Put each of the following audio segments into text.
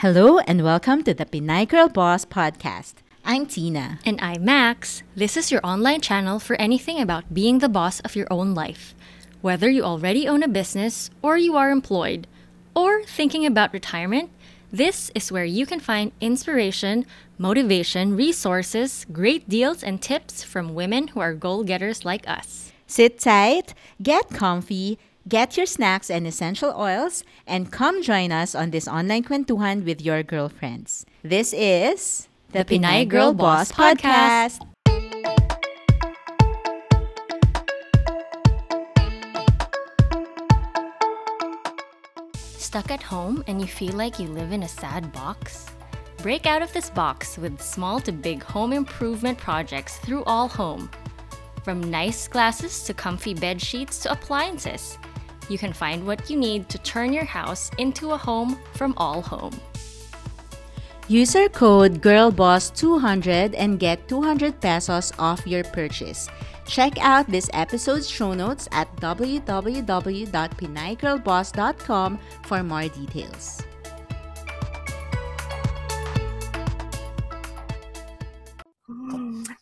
Hello and welcome to the Pinay Girl Boss podcast. I'm Tina. And I'm Max. This is your online channel for anything about being the boss of your own life. Whether you already own a business, or you are employed, or thinking about retirement, this is where you can find inspiration, motivation, resources, great deals, and tips from women who are goal getters like us. Sit tight, get comfy, Get your snacks and essential oils and come join us on this online kwentuhan with your girlfriends. This is the Pinay Girl Boss Podcast. Stuck at home and you feel like you live in a sad box? Break out of this box with small to big home improvement projects through All Home. From nice glasses to comfy bed sheets to appliances – you can find what you need to turn your house into a home from all home. User code GIRLBOSS200 and get 200 pesos off your purchase. Check out this episode's show notes at www.pinaygirlboss.com for more details.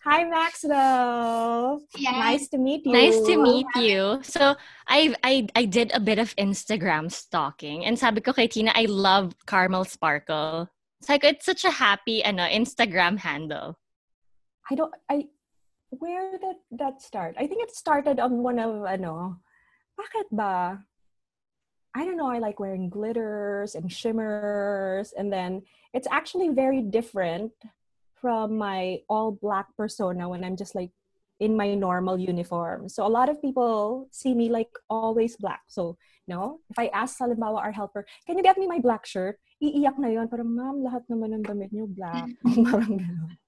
Hi, Maxwell. Yeah. Nice to meet you. Nice to meet you. So, I I I did a bit of Instagram stalking and sabi ko kay Tina, I love Caramel Sparkle. It's like it's such a happy ano, Instagram handle. I don't I where did that start? I think it started on one of ano, bakit ba? I don't know, I like wearing glitters and shimmers and then it's actually very different from my all black persona when I'm just like in my normal uniform. So a lot of people see me like always black. So, you know, if I ask halimbawa our helper, can you get me my black shirt? Iiyak na yon Parang, ma'am, lahat naman ng damit niyo black. Parang gano'n.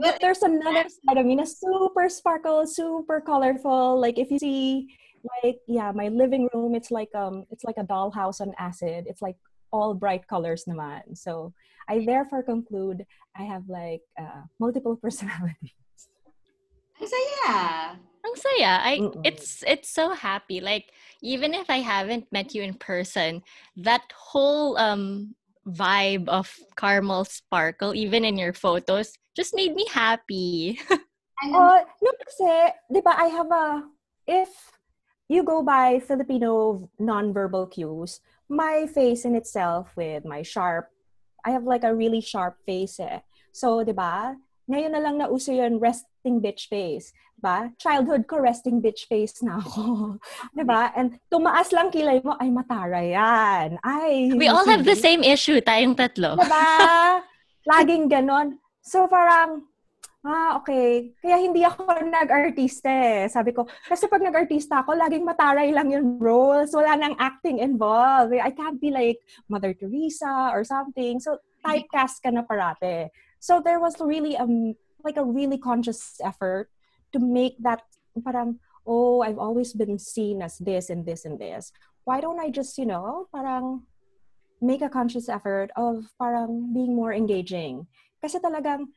But there's another side of me na super sparkle, super colorful. Like if you see, like yeah, my living room, it's like um, it's like a dollhouse on acid. It's like all bright colors naman. So I therefore conclude I have like uh, multiple personalities. Ang saya. Ang saya. I it's it's so happy. Like even if I haven't met you in person, that whole um vibe of caramel sparkle even in your photos just made me happy. uh, no, kasi, di ba, I have a, if you go by Filipino nonverbal cues, my face in itself with my sharp, I have like a really sharp face eh. So, di ba? Ngayon na lang na uso yun, resting bitch face. Diba? Childhood ko, resting bitch face na ako. di ba? And tumaas lang kilay mo, ay matara yan. Ay, We all have the same issue, tayong tatlo. Di ba? Laging ganon. So parang, ah, okay. Kaya hindi ako nag-artista eh. Sabi ko, kasi pag nag-artista ako, laging mataray lang yung roles. Wala nang acting involved. I can't be like Mother Teresa or something. So, typecast ka na parate. So, there was really a, like a really conscious effort to make that parang, oh, I've always been seen as this and this and this. Why don't I just, you know, parang make a conscious effort of parang being more engaging? Kasi talagang,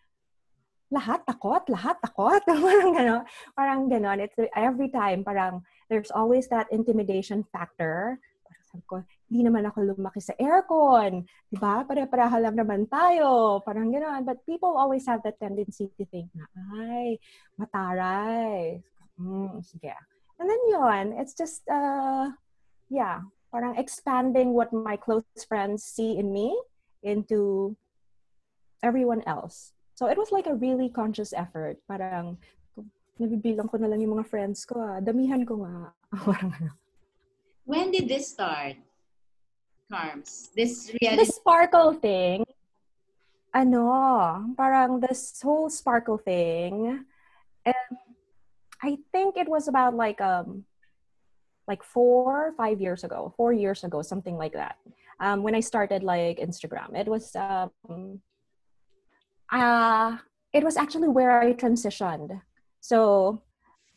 lahat takot, lahat takot. parang gano'n. Parang gano'n. It's every time, parang there's always that intimidation factor. Parang sabi ko, hindi naman ako lumaki sa aircon. Diba? Pare-pareha lang naman tayo. Parang gano'n. But people always have that tendency to think na, ay, mataray. Mm, sige. And then yun, it's just, uh, yeah, parang expanding what my close friends see in me into everyone else. So it was like a really conscious effort. Parang, nabibilang ko na lang yung mga friends ko. Ah. Damihan ko nga. When did this start, Carms? This reality? The sparkle thing. Ano, parang this whole sparkle thing. And I think it was about like um like four, five years ago, four years ago, something like that. Um, when I started like Instagram, it was um, uh, it was actually where I transitioned. So,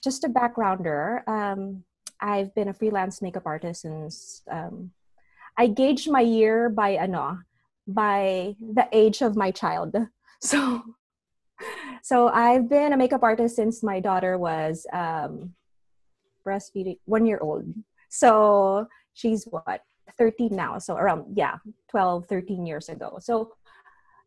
just a backgrounder, um, I've been a freelance makeup artist since um, I gauged my year by ano, by the age of my child. So, so I've been a makeup artist since my daughter was um, breastfeeding one year old. So she's what 13 now. So around, yeah, 12, 13 years ago. So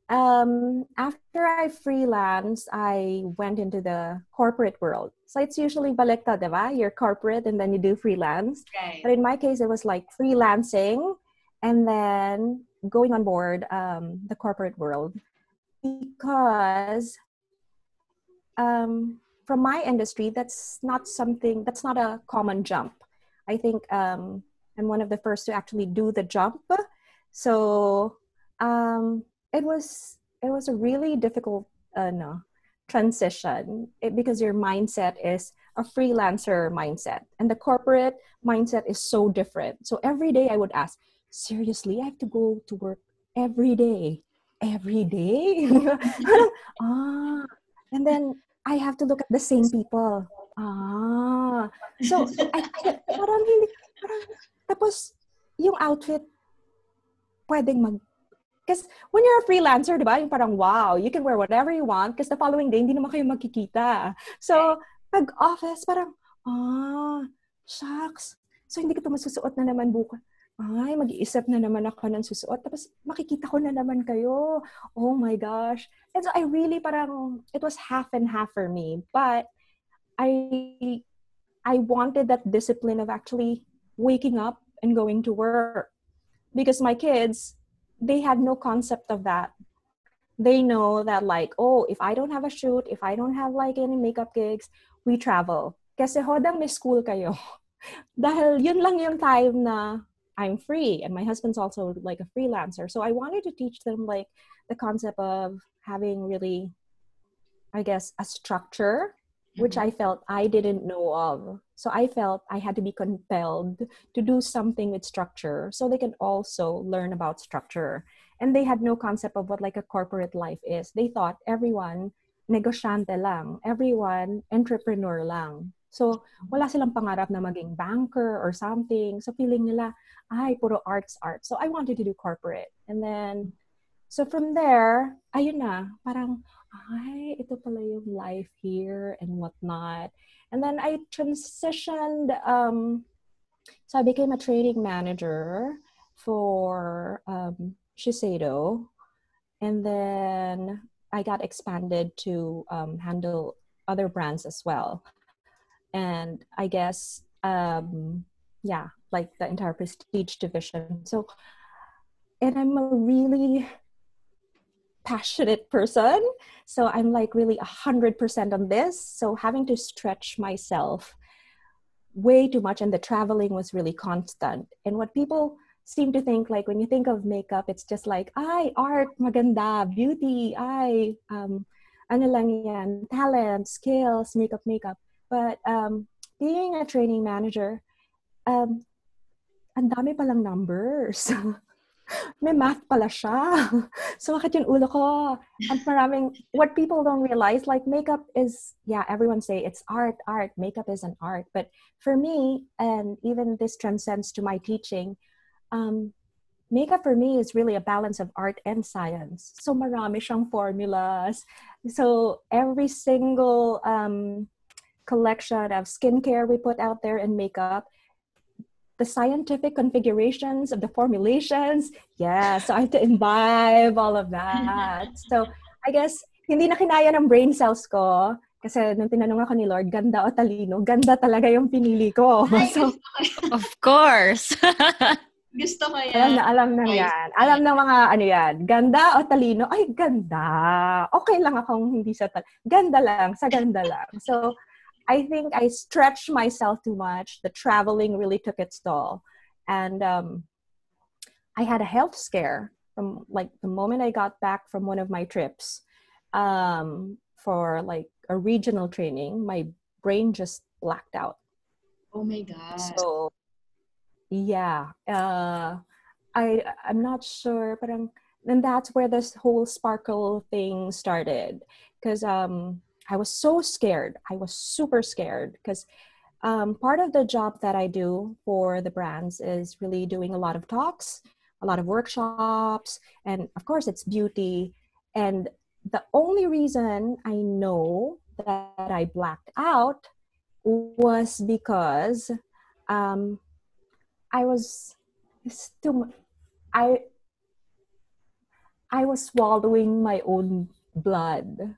um, after I freelance, I went into the corporate world. So it's usually balikta, diba? You're corporate and then you do freelance. Right. But in my case, it was like freelancing and then going on board um, the corporate world because um, from my industry, that's not something that's not a common jump. I think um, I'm one of the first to actually do the jump. So um, it was it was a really difficult uh, no, transition it, because your mindset is a freelancer mindset and the corporate mindset is so different. So every day I would ask, seriously, I have to go to work every day, every day. ah, and then I have to look at the same people. Ah. So, I, parang hindi, parang, tapos, yung outfit, pwedeng mag, because when you're a freelancer, di ba, yung parang, wow, you can wear whatever you want because the following day, hindi naman kayo magkikita. So, pag office, parang, ah, shucks. So, hindi ko ito masusuot na naman bukas ay, mag-iisip na naman ako ng susuot. Tapos, makikita ko na naman kayo. Oh my gosh. And so, I really parang, it was half and half for me. But, I, I wanted that discipline of actually waking up and going to work. Because my kids, they had no concept of that. They know that like, oh, if I don't have a shoot, if I don't have like any makeup gigs, we travel. Kasi hodang may school kayo. Dahil yun lang yung time na I'm free and my husband's also like a freelancer. So I wanted to teach them like the concept of having really I guess a structure. Which mm-hmm. I felt I didn't know of. So I felt I had to be compelled to do something with structure so they can also learn about structure. And they had no concept of what like a corporate life is. They thought everyone negosyante lang, everyone entrepreneur lang. So, wala silang pangarap na maging banker or something. So, feeling nila, ay, puro arts, art. So, I wanted to do corporate. And then, so from there, ayun na, parang, ay, ito pala yung life here and whatnot. And then I transitioned, um, so I became a training manager for um, Shiseido. And then I got expanded to um, handle other brands as well and I guess um, yeah, like the entire prestige division. So, and I'm a really passionate person, so I'm like really a hundred percent on this. So having to stretch myself way too much, and the traveling was really constant. And what people seem to think like when you think of makeup, it's just like ay art, maganda, beauty, ay um, ano lang yan, talent, skills, makeup, makeup. But um, being a training manager, um, ang dami palang numbers. May math pala siya. so, bakit yung ulo ko? Ang maraming, what people don't realize, like makeup is, yeah, everyone say it's art, art. Makeup is an art. But for me, and even this transcends to my teaching, um, makeup for me is really a balance of art and science. So, marami siyang formulas. So, every single um, collection of skincare we put out there and makeup the scientific configurations of the formulations yeah so i have to imbibe all of that so i guess hindi na kinaya ng brain cells ko kasi nung tinanong ako ni Lord, ganda o talino, ganda talaga yung pinili ko. so, of course. Gusto ko yan. Alam na, alam na yan. Alam na mga ano yan. Ganda o talino? Ay, ganda. Okay lang akong hindi sa tal. Ganda lang, sa ganda lang. So, I think I stretched myself too much. The traveling really took its toll. And um, I had a health scare from like the moment I got back from one of my trips um, for like a regional training. My brain just blacked out. Oh my God. So, yeah. Uh, I, I'm not sure, but I'm, and that's where this whole sparkle thing started. Because um, I was so scared. I was super scared because um, part of the job that I do for the brands is really doing a lot of talks, a lot of workshops, and of course, it's beauty. And the only reason I know that I blacked out was because um, I was too I I was swallowing my own blood.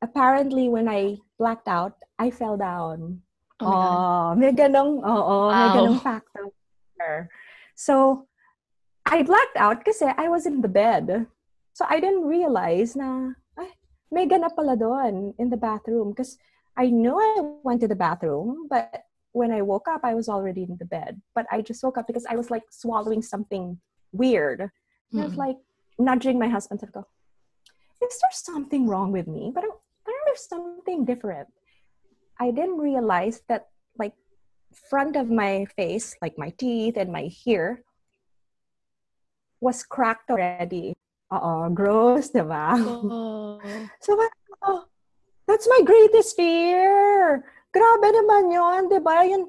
Apparently, when I blacked out, I fell down. Oh. Oh, may ganong, oo, may Wow. ganong factor. So, I blacked out kasi I was in the bed. So, I didn't realize na, ay, may ganap pala doon in the bathroom. Because I knew I went to the bathroom, but when I woke up, I was already in the bed. But I just woke up because I was like swallowing something weird. And I was Mm. like nudging my husband to go, is there something wrong with me? But there's something different. I didn't realize that like front of my face, like my teeth and my hair, was cracked already. Uh-oh, gross, diba? Oh. So, oh, that's my greatest fear. Grabe naman yun, di ba? Yun,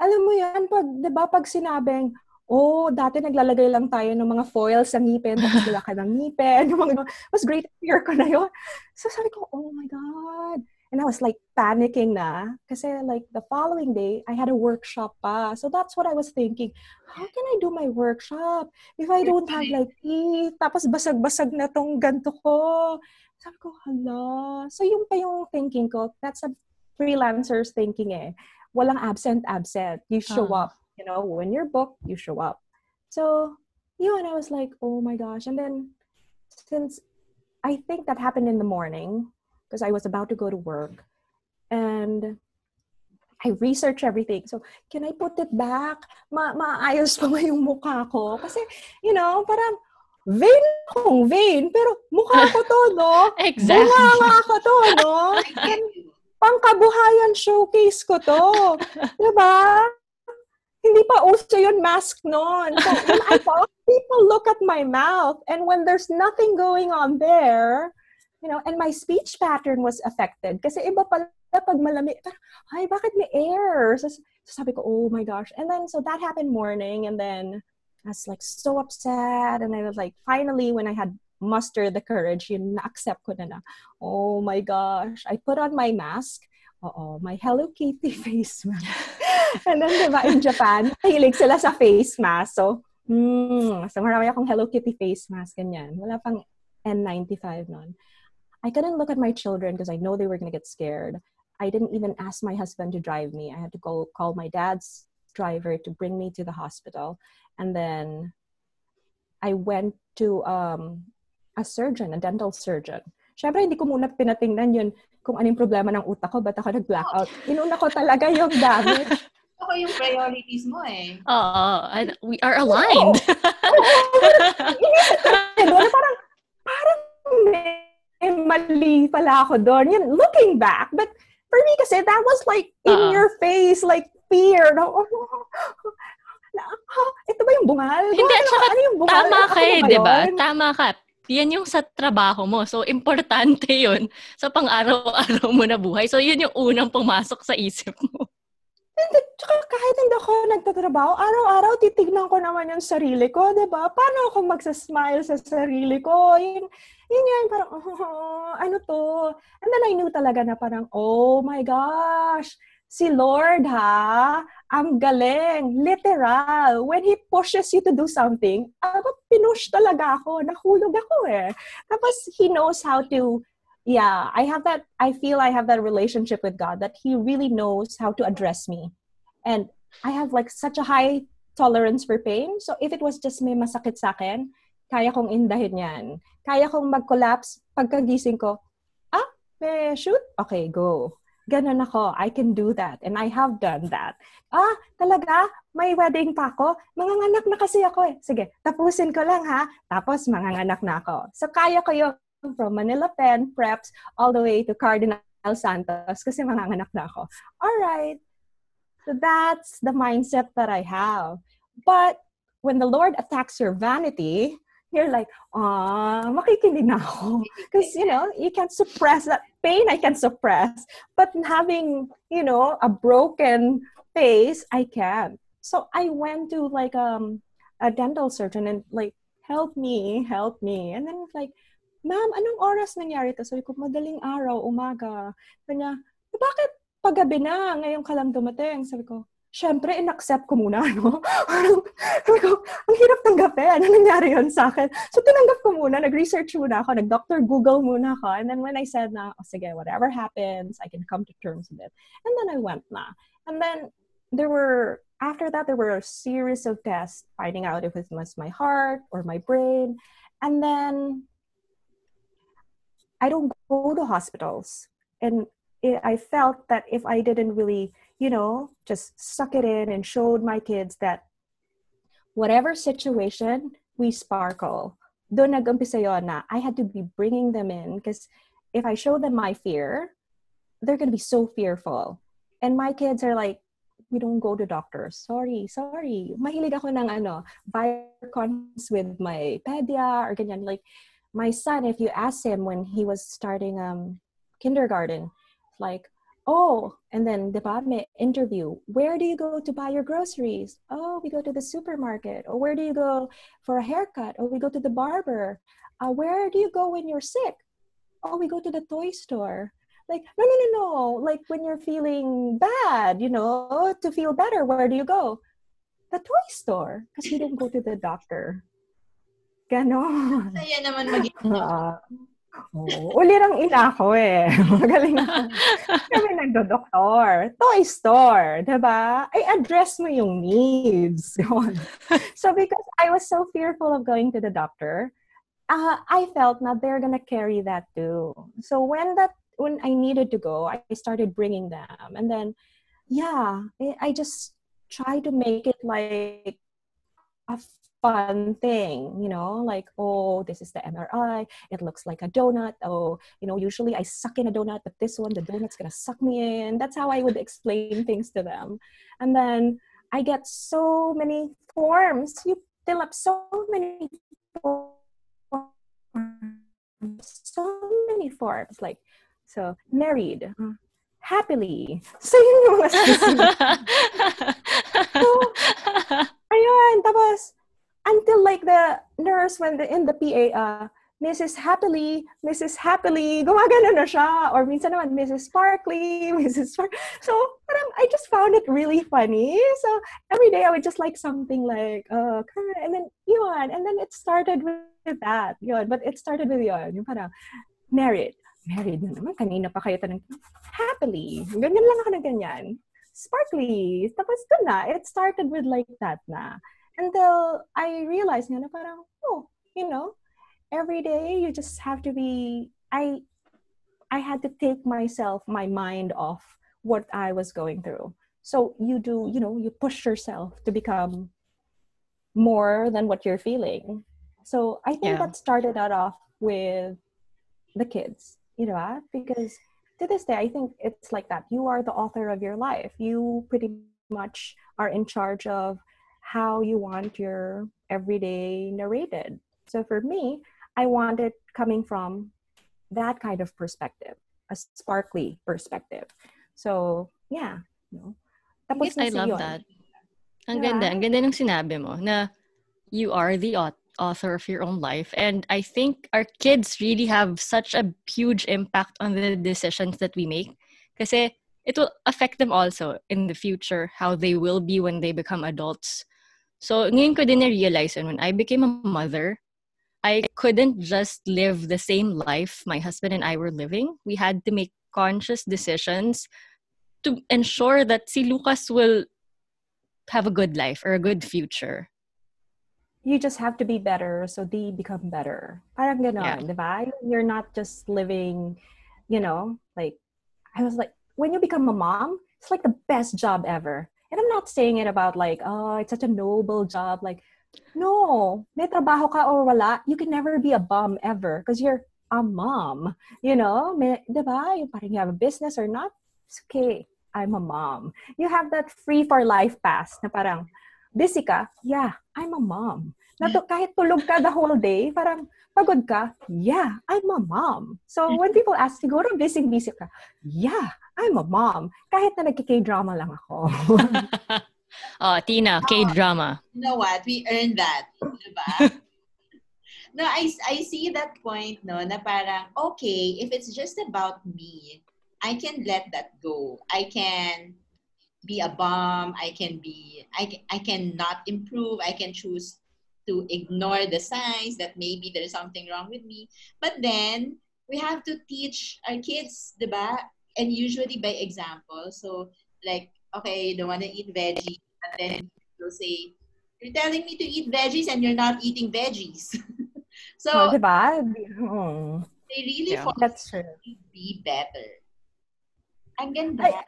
alam mo yan, pag, di ba, pag sinabing, oh, dati naglalagay lang tayo ng mga foils sa ngipin, tapos wala ka ng ngipin, mga, was great fear ko na yun. So sabi ko, oh my God. And I was like panicking na. Kasi like the following day, I had a workshop pa. So that's what I was thinking. How can I do my workshop if I don't have like teeth? Tapos basag-basag na tong ganto ko. Sabi ko, hala. So yung pa yung thinking ko, that's a freelancer's thinking eh. Walang absent, absent. You show Ah. up. You know, when you're booked, you show up. So, you and I was like, oh my gosh. And then, since I think that happened in the morning, because I was about to go to work, and I research everything. So, can I put it back? Ma maayos pa ba yung mukha ko? Kasi, you know, parang, vain akong vain, pero mukha ko to, no? Exactly. Bunganga ko to, no? You. pangkabuhayan showcase ko to. diba? Hindi pa uso yun mask noon. So when I talk, people look at my mouth and when there's nothing going on there, you know, and my speech pattern was affected. Kasi iba pala pag malamig, parang, ay, bakit may air? So, so sabi ko, oh my gosh. And then, so that happened morning and then I was like so upset and I was like, finally, when I had muster the courage, yun, na-accept ko na na, oh my gosh. I put on my mask. Oo, my Hello Kitty face mask. and then, diba, in Japan, hilig sila sa face mask. So, mm, so marami akong Hello Kitty face mask, ganyan. Wala pang N95 nun. I couldn't look at my children because I know they were going to get scared. I didn't even ask my husband to drive me. I had to go call my dad's driver to bring me to the hospital. And then I went to um, a surgeon, a dental surgeon. Siyempre, hindi ko muna pinatingnan yun kung anong problema ng utak ko, ba't ako nag-blackout. Inuna ko talaga yung damage. Ako yung priorities mo eh. Oo, and we are aligned. Inisip ko doon, parang, parang may mali pala ako doon. Yun, looking back. But for me kasi, that was like in Oo. your face, like fear. No? Na, ah, ito ba yung bungal? Hindi, at Ano- saka ano yung bungal? Tama Ako ka eh, ba di ba? Tama ka. Yan yung sa trabaho mo. So, importante yun sa pang-araw-araw mo na buhay. So, yun yung unang pumasok sa isip mo. Hindi, tsaka kahit hindi ako nagtatrabaho, araw-araw titignan ko naman yung sarili ko, di ba? Paano ako magsasmile sa sarili ko? Yun, yun yan, parang, oh, ano to? And then I knew talaga na parang, oh my gosh, si Lord ha, ang galing, literal. When He pushes you to do something, abot pinush talaga ako, nahulog ako eh. Tapos He knows how to yeah, I have that. I feel I have that relationship with God that He really knows how to address me, and I have like such a high tolerance for pain. So if it was just may masakit sa akin, kaya kong indahin yan. Kaya kong mag-collapse pagkagising ko. Ah, may shoot? Okay, go. Ganon ako. I can do that. And I have done that. Ah, talaga? May wedding pa ako? Manganganak na kasi ako eh. Sige, tapusin ko lang ha. Tapos manganganak na ako. So kaya ko yung from Manila Pen, Preps, all the way to Cardinal Santos kasi manganganak na ako. All right. So that's the mindset that I have. But when the Lord attacks your vanity, you're like, ah, makikinig na ako. Because, you know, you can suppress that pain I can suppress. But having, you know, a broken face, I can't. So I went to like um a dental surgeon and like, help me, help me. And then like, ma'am, anong oras nangyari to? Sabi ko, madaling araw, umaga. Sabi niya, "Eh, bakit paggabi na? Ngayon ka lang dumating. Sabi ko, syempre, in-accept ko muna, no? Parang, ang hirap tanggapin. Ano nangyari yun sa akin? So, tinanggap ko muna, nag-research muna ako, nag-Dr. Google muna ako. And then when I said na, oh, sige, whatever happens, I can come to terms with it. And then I went na. And then, there were, after that, there were a series of tests, finding out if it was my heart or my brain. And then, I don't go to hospitals. And it, I felt that if I didn't really, you know, just suck it in and showed my kids that whatever situation, we sparkle. Doon nag-umpisa yun na I had to be bringing them in because if I show them my fear, they're going to be so fearful. And my kids are like, we don't go to doctors. Sorry, sorry. Mahilig ako ng ano, cons with my pedia or ganyan. Like, my son, if you ask him when he was starting um, kindergarten, like, oh, and then the may interview, where do you go to buy your groceries? Oh, we go to the supermarket. Or where do you go for a haircut? Oh, we go to the barber. Uh, where do you go when you're sick? Oh, we go to the toy store. Like, no, no, no, no. Like when you're feeling bad, you know, to feel better, where do you go? The toy store. Because you don't go to the doctor. Ganon. Saya naman maging uh, oh, uli ng ina ko eh. Magaling ako. Kami nagdo-doktor. Toy store, diba? Ay, address mo yung needs. so because I was so fearful of going to the doctor, uh, I felt na they're gonna carry that too. So when that when I needed to go, I started bringing them, and then yeah, I just try to make it like a fun thing, you know, like, oh, this is the MRI. It looks like a donut. Oh, you know, usually I suck in a donut, but this one, the donut's gonna suck me in. That's how I would explain things to them. And then I get so many forms. You fill up so many forms. So many forms. Like, so married, happily. So yun yung mas so, ayun, tapos, until like the nurse when the in the PA uh Mrs. Happily, Mrs. Happily, gumagano na siya. Or minsan naman, Mrs. Sparkly, Mrs. Spark. So, parang, I just found it really funny. So, every day I would just like something like, uh, and then, yun. And then it started with that. Yun. But it started with yun. Yung parang, married. Married na naman. Kanina pa kayo tanong, happily. Ganyan lang ako na ganyan. Sparkly. Tapos doon na. It started with like that na until I realized nga na parang, oh, you know, every day you just have to be, I, I had to take myself, my mind off what I was going through. So you do, you know, you push yourself to become more than what you're feeling. So I think Yeah. that started out off with the kids, you know, ah, because to this day, I think it's like that. You are the author of your life. You pretty much are in charge of how you want your everyday narrated. So for me, I want it coming from that kind of perspective, a sparkly perspective. So yeah, you know. Tapos I love that. Ang Diba? ganda. Ang ganda ng sinabi mo na you are the author of your own life. And I think our kids really have such a huge impact on the decisions that we make. Kasi it will affect them also in the future, how they will be when they become adults. So, ngayon ko din na-realize yun, when I became a mother, I couldn't just live the same life my husband and I were living. We had to make conscious decisions to ensure that si Lucas will have a good life or a good future. you just have to be better so they become better. Parang ganon, Yeah. You're not just living, you know, like, I was like, when you become a mom, it's like the best job ever. And I'm not saying it about like, oh, it's such a noble job. Like, no, may trabaho ka or wala, you can never be a bum ever because you're a mom. You know, may, di ba? Yung parang you have a business or not, it's okay. I'm a mom. You have that free for life pass na parang, busy ka? Yeah, I'm a mom. Na to, kahit tulog ka the whole day, parang pagod ka? Yeah, I'm a mom. So when people ask, siguro busy-busy ka? Yeah, I'm a mom. Kahit na nagkik-drama lang ako. oh, Tina, K-drama. You know what? We earned that. Diba? no, I, I see that point, no, na parang, okay, if it's just about me, I can let that go. I can be a bomb. I can be, I, ca- I can not improve. I can choose to ignore the signs that maybe there's something wrong with me. But then we have to teach our kids, diba? And usually by example. So like, okay, you don't want to eat veggies, and then you'll say, you're telling me to eat veggies and you're not eating veggies. so Oh, diba? Hmm. they really Yeah. force That's true. to be better. Ang ganda. I-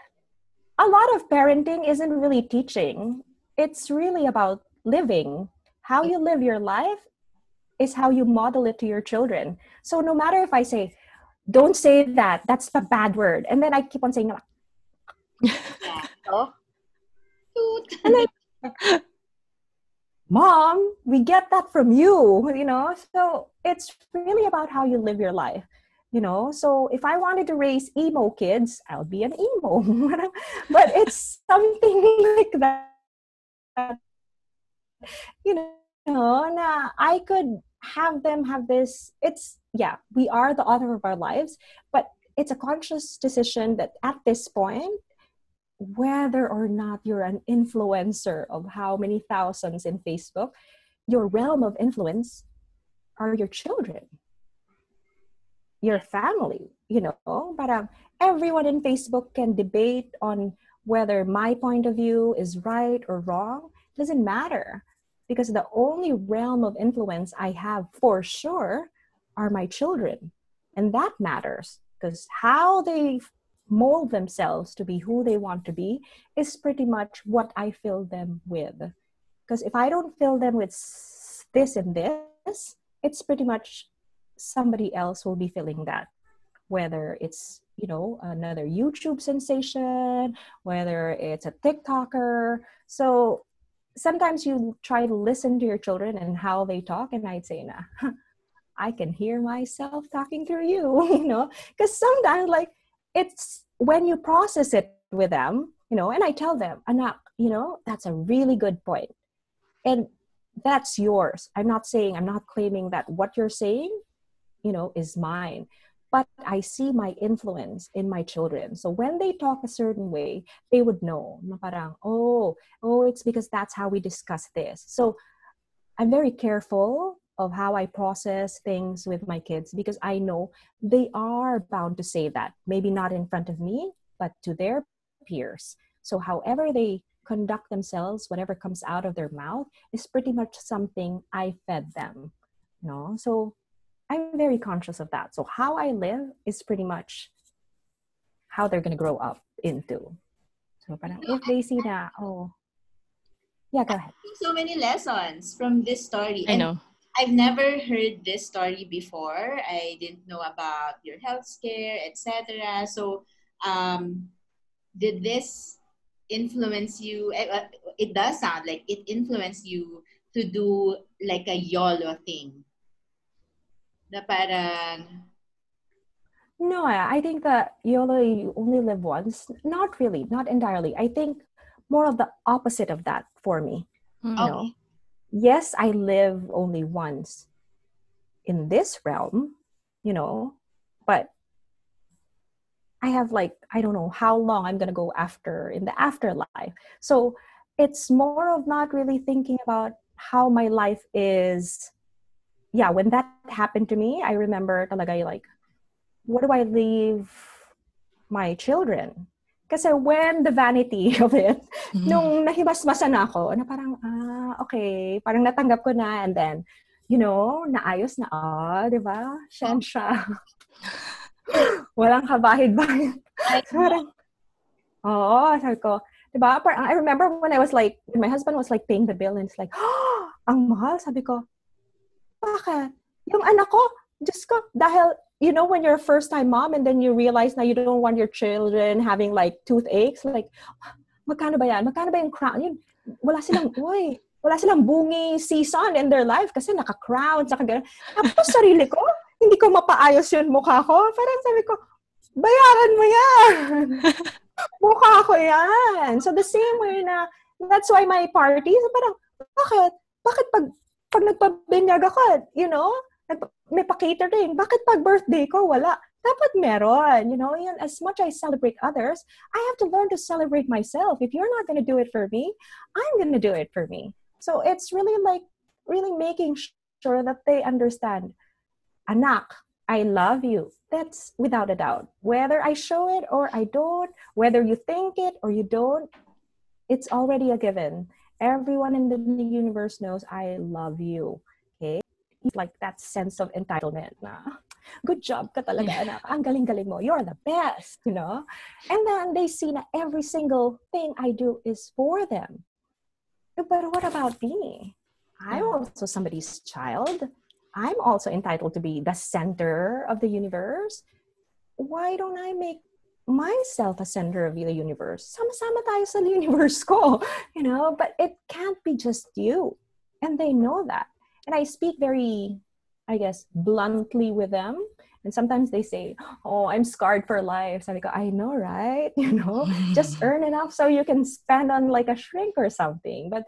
a lot of parenting isn't really teaching. It's really about living. How you live your life is how you model it to your children. So no matter if I say, don't say that, that's a bad word. And then I keep on saying, oh, mom, we get that from you, you know? So it's really about how you live your life. You know, so if I wanted to raise emo kids, I'll be an emo. but it's something like that. You know, na I could have them have this. It's, yeah, we are the author of our lives, but it's a conscious decision that at this point, whether or not you're an influencer of how many thousands in Facebook, your realm of influence are your children, your family, you know. But um, everyone in Facebook can debate on whether my point of view is right or wrong. doesn't matter because the only realm of influence I have for sure are my children. And that matters because how they mold themselves to be who they want to be is pretty much what I fill them with. Because if I don't fill them with this and this, it's pretty much somebody else will be filling that. Whether it's, you know, another YouTube sensation, whether it's a TikToker. So sometimes you try to listen to your children and how they talk, and I'd say, nah, I can hear myself talking through you, you know, because sometimes like it's when you process it with them, you know, and I tell them, anak, you know, that's a really good. And that's yours. I'm not saying, I'm not claiming that what you're saying, you know, is mine. But I see my influence in my children. So when they talk a certain way, they would know. Parang, oh, oh, it's because that's how we discuss this. So I'm very careful of how I process things with my kids because I know they are bound to say that. Maybe not in front of me, but to their peers. So, however they conduct themselves, whatever comes out of their mouth, is pretty much something I fed them. You know? So, I'm very conscious of that. So, how I live is pretty much how they're going to grow up into. So, parang if they see that, oh, yeah, go ahead. so many lessons from this story. I And know. I've never heard this story before. I didn't know about your health scare, etc. So, um, did this influence you? eh, uh, It does sound like it influenced you to do like a YOLO thing. Na parang, No, I think that YOLO, you only live once. Not really, not entirely. I think more of the opposite of that for me. Mm. You know, yes, I live only once in this realm, you know, but I have like, I don't know how long I'm going to go after in the afterlife. So it's more of not really thinking about how my life is. Yeah, when that happened to me, I remember talaga like, what do I leave my children? Kasi when the vanity of it, Mm. nung nahimasmasan ako, na parang, ah, okay, parang natanggap ko na, and then, you know, naayos na, ah, di ba? Siyan siya. Walang kabahid-bahid. Parang, oo, sabi ko, di ba? Parang, I remember when I was like, when my husband was like paying the bill, and it's like, oh, ang mahal. Sabi ko, bakit? Yung anak ko, Diyos ko, dahil, you know, when you're a first-time mom and then you realize na you don't want your children having like toothaches, like, magkano ba yan? Magkano ba yung crown? Yun, wala silang, uy, wala silang bungi season in their life kasi naka-crown, saka gano'n. Tapos sarili ko, hindi ko mapaayos yung mukha ko. Parang sabi ko, bayaran mo yan. mukha ko yan. So the same way na, that's why my parties, parang, bakit? Bakit pag, pag nagpabinyag ako, you know, may pa-catering, bakit pag birthday ko, wala? dapat meron, you know, and as much I celebrate others, I have to learn to celebrate myself. If you're not going to do it for me, I'm going to do it for me. So it's really like really making sure that they understand, anak, I love you. That's without a doubt. Whether I show it or I don't, whether you think it or you don't, it's already a given. Everyone in the universe knows I love you. Okay? It's like that sense of entitlement. Na, Good job ka talaga, anak. Ang galing-galing mo. You're the best, you know? And then they see that every single thing I do is for them. Eh, but what about me? I'm also somebody's child. I'm also entitled to be the center of the universe. Why don't I make myself a center of the universe? Sama-sama tayo sa universe ko, you know? But it can't be just you. And they know that. And I speak very, I guess, bluntly with them. And sometimes they say, Oh, I'm scarred for life. So I go, I know, right? You know, just earn enough so you can spend on like a shrink or something. But,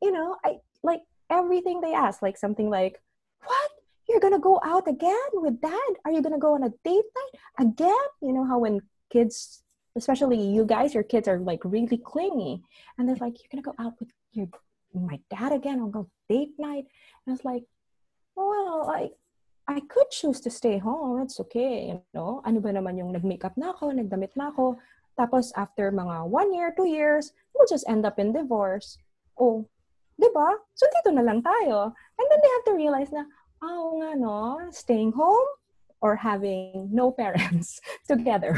you know, I like everything they ask, like something like, What? You're gonna go out again with dad? Are you gonna go on a date night again? You know how when kids, especially you guys, your kids are like really clingy. And they're like, You're gonna go out with your my dad again on go date night. And I was like, Well, I I could choose to stay home. It's okay, you know. Ano ba naman yung nag-makeup na ako, nagdamit na ako. Tapos after mga one year, two years, we'll just end up in divorce. Oh, di ba? So dito na lang tayo. And then they have to realize na, oh nga no, staying home or having no parents together.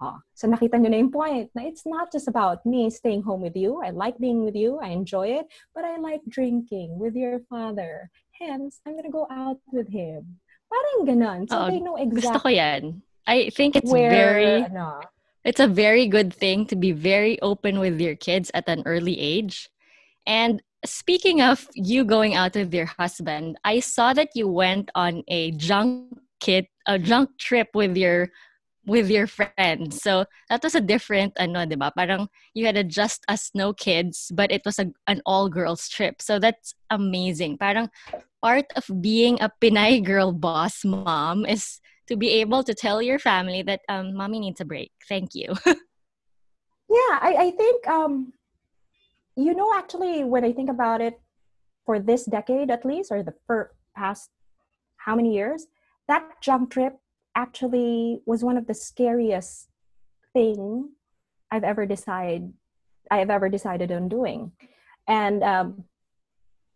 oh, so nakita nyo na yung point na it's not just about me staying home with you. I like being with you. I enjoy it. But I like drinking with your father. Hence, I'm gonna go out with him. Parang ganon. So they know exactly. Gusto ko yan. I think it's where, very ano, it's a very good thing to be very open with your kids at an early age. And speaking of you going out with your husband, I saw that you went on a junk kit, a junk trip with your with your friends. So that was a different ano, 'di ba? Parang you had a just us no kids, but it was a, an all girls trip. So that's amazing. Parang part of being a Pinay girl boss mom is to be able to tell your family that um mommy needs a break. Thank you. Yeah, I, I think um you know actually when I think about it for this decade at least or the fir- past how many years that junk trip actually was one of the scariest thing I've ever decided I've ever decided on doing. And um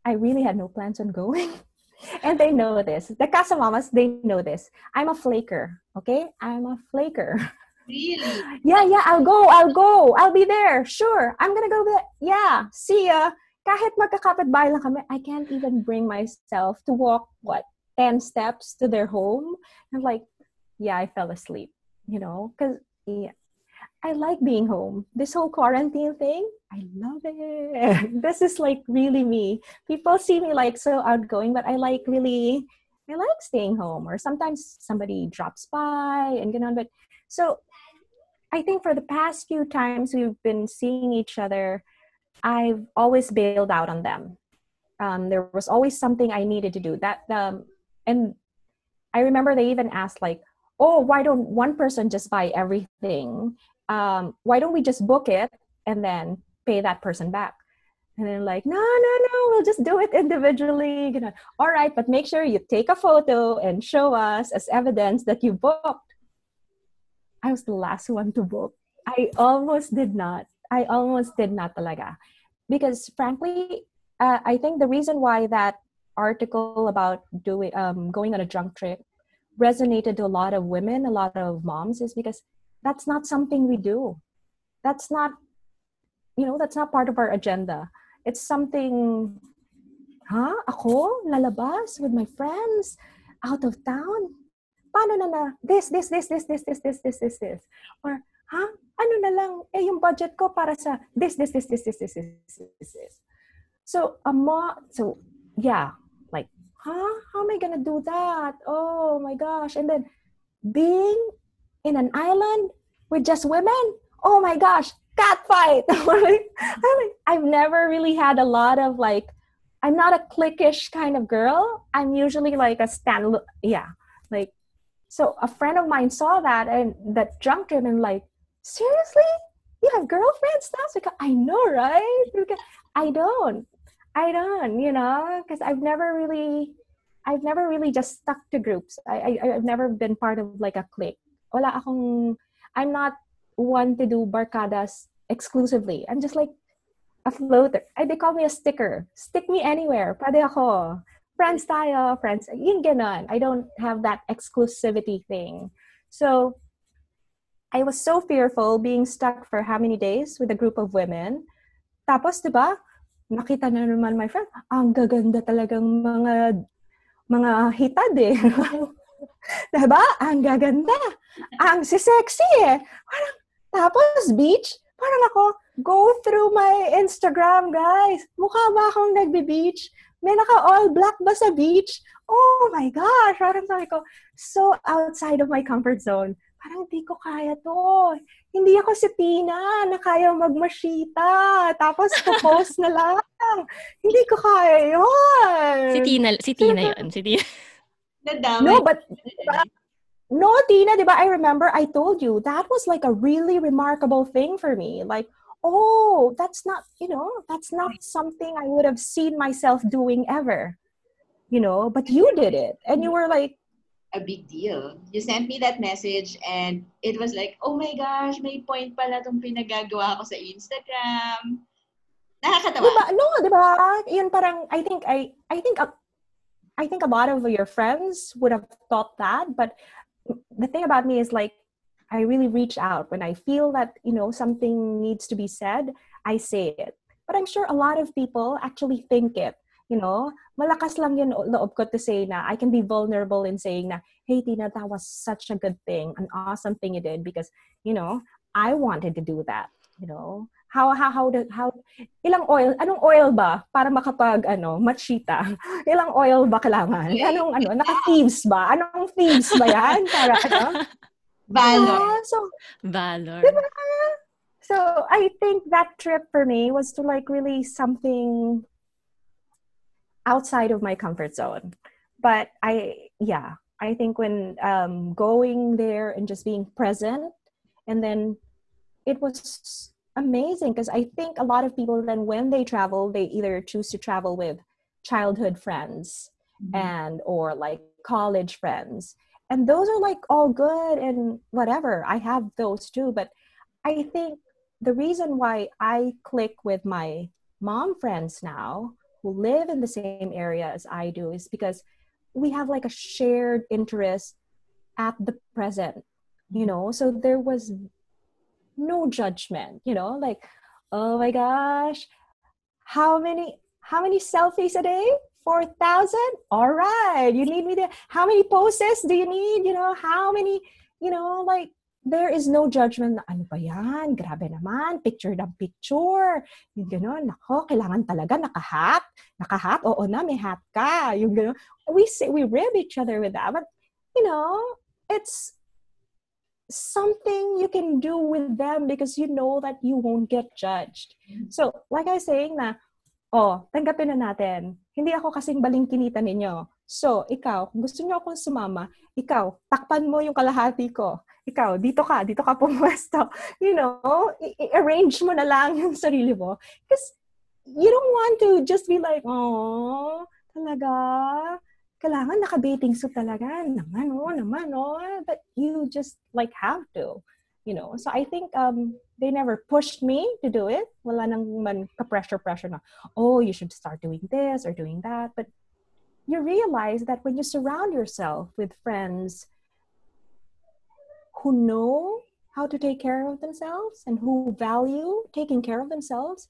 I really had no plans on going. and they know this. The Casa Mamas, they know this. I'm a flaker, okay? I'm a flaker. Really? yeah, yeah, I'll go, I'll go, I'll be there. Sure, I'm gonna go there. Yeah, see ya. Kahit magkakapit-bahay lang kami, I can't even bring myself to walk, what, 10 steps to their home. And like, yeah, I fell asleep, you know, because yeah, I like being home. This whole quarantine thing, I love it. this is like really me. People see me like so outgoing, but I like really, I like staying home. Or sometimes somebody drops by and get on. But so I think for the past few times we've been seeing each other, I've always bailed out on them. Um, there was always something I needed to do. That um, and I remember they even asked like, "Oh, why don't one person just buy everything? Um, why don't we just book it and then pay that person back?" And they're like, "No, no, no, we'll just do it individually." You know, all right, but make sure you take a photo and show us as evidence that you booked. I was the last one to book. I almost did not. I almost did not talaga. Because frankly, uh, I think the reason why that article about doing um, going on a drunk trip resonated to a lot of women, a lot of moms, is because that's not something we do. That's not, you know, that's not part of our agenda. It's something, huh? Ako? Lalabas with my friends? Out of town? Paano na na? This, this, this, this, this, this, this, this, this, this. Or, ha? Ano na lang? Eh, yung budget ko para sa this, this, this, this, this, this, this, this. So, a mo, so, yeah, huh? How am I gonna do that? Oh my gosh. And then, being in an island with just women? Oh my gosh, cat fight. I've never really had a lot of like, I'm not a cliquish kind of girl. I'm usually like a stand, yeah, like So a friend of mine saw that and that him and like, seriously? You have girlfriends now? So I know, right? Because I don't. I don't, you know, because I've never really, I've never really just stuck to groups. I, I, I've never been part of like a clique. Wala akong, I'm not one to do barkadas exclusively. I'm just like a floater. They call me a sticker. Stick me anywhere. Pwede ako. Friends tayo, friends. Yun ganon. I don't have that exclusivity thing. So, I was so fearful being stuck for how many days with a group of women. Tapos, di ba, nakita na naman my friend, ang gaganda talagang mga mga hitad eh. diba? Ang gaganda. Ang si-sexy eh. Parang, tapos beach, parang ako, go through my Instagram, guys. Mukha ba akong nagbe-beach? May naka-all black ba sa beach? Oh my gosh! Parang sabi ko, so outside of my comfort zone. Parang di ko kaya to. Hindi ako si Tina na kaya magmasita. Tapos post na lang. Hindi ko kaya yun. Si Tina, si Tina yun. Si Tina. No, but no, Tina, di ba? I remember I told you that was like a really remarkable thing for me. Like, oh, that's not, you know, that's not something I would have seen myself doing ever. You know, but you did it. And you were like, a big deal. You sent me that message and it was like, oh my gosh, may point pala itong pinagagawa ko sa Instagram. Nakakatawa. Diba? No, diba? Yun parang, I think, I, I think, a, I think a lot of your friends would have thought that, but the thing about me is like, I really reach out when I feel that, you know, something needs to be said, I say it. But I'm sure a lot of people actually think it you know, malakas lang yun loob ko to say na I can be vulnerable in saying na, hey Tina, that was such a good thing, an awesome thing you did because, you know, I wanted to do that, you know. How, how, how, how, ilang oil, anong oil ba para makapag, ano, machita? Ilang oil ba kailangan? Anong, ano, naka-thieves ba? Anong thieves ba yan? Para, ano? Valor. Yeah, so, Valor. Diba? So, I think that trip for me was to like really something outside of my comfort zone. But I, yeah, I think when um, going there and just being present, and then it was amazing because I think a lot of people then when they travel, they either choose to travel with childhood friends mm-hmm. and or like college friends, and those are like all good and whatever. I have those too, but I think the reason why I click with my mom friends now who live in the same area as I do is because we have like a shared interest at the present, you know? So there was no judgment, you know, like, oh my gosh, how many how many selfies a day? 4,000? All right. You need me to, how many poses do you need? You know, how many, you know, like there is no judgment na ano ba yan, grabe naman, picture ng picture. Yung gano'n, nako, kailangan talaga naka-hat. Naka-hat, oo na, may hat ka. Yung gano'n. We, say, we rib each other with that. But, you know, it's something you can do with them because you know that you won't get judged. Mm-hmm. So, like I saying na, oh, tanggapin na natin. Hindi ako kasing balingkinita ninyo. So, ikaw, kung gusto niyo akong sumama, ikaw, takpan mo yung kalahati ko ikaw, dito ka, dito ka pumwesto. You know, i-arrange mo na lang yung sarili mo. Because you don't want to just be like, oh, talaga, kailangan naka-bathing suit talaga. Naman, oh, naman, oh. But you just like have to. You know, so I think um, they never pushed me to do it. Wala nang man ka-pressure-pressure na, oh, you should start doing this or doing that. But you realize that when you surround yourself with friends who know how to take care of themselves and who value taking care of themselves,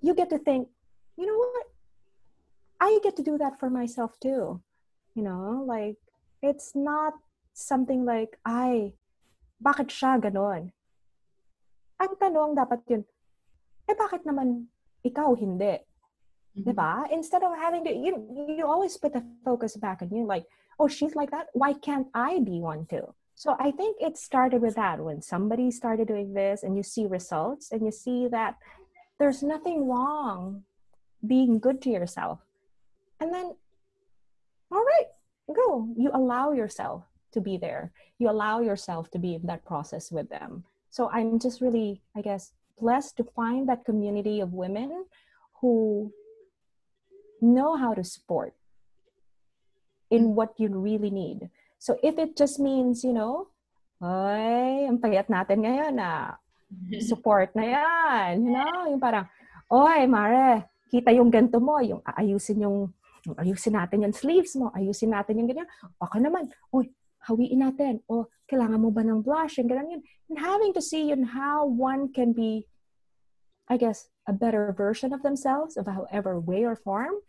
you get to think, you know what? I get to do that for myself too. You know, like it's not something like, I, bakit siya ganon? Ang tanong dapat yun, eh bakit naman ikaw hindi? Mm-hmm. Instead of having to, you, you always put the focus back on you, like, oh, she's like that. Why can't I be one too? So I think it started with that when somebody started doing this and you see results and you see that there's nothing wrong being good to yourself. And then, all right, go. You allow yourself to be there. You allow yourself to be in that process with them. So I'm just really, I guess, blessed to find that community of women who know how to support in mm-hmm. what you really need. So if it just means, you know, ay, ang payat natin ngayon na ah, support na yan. You know, yung parang, oy, Mare, kita yung ganito mo, yung ayusin yung, ayusin natin yung sleeves mo, ayusin natin yung ganyan. Baka naman, uy, hawiin natin. O, kailangan mo ba ng blush? Yung ganyan. And having to see yun how one can be, I guess, a better version of themselves, of however way or form.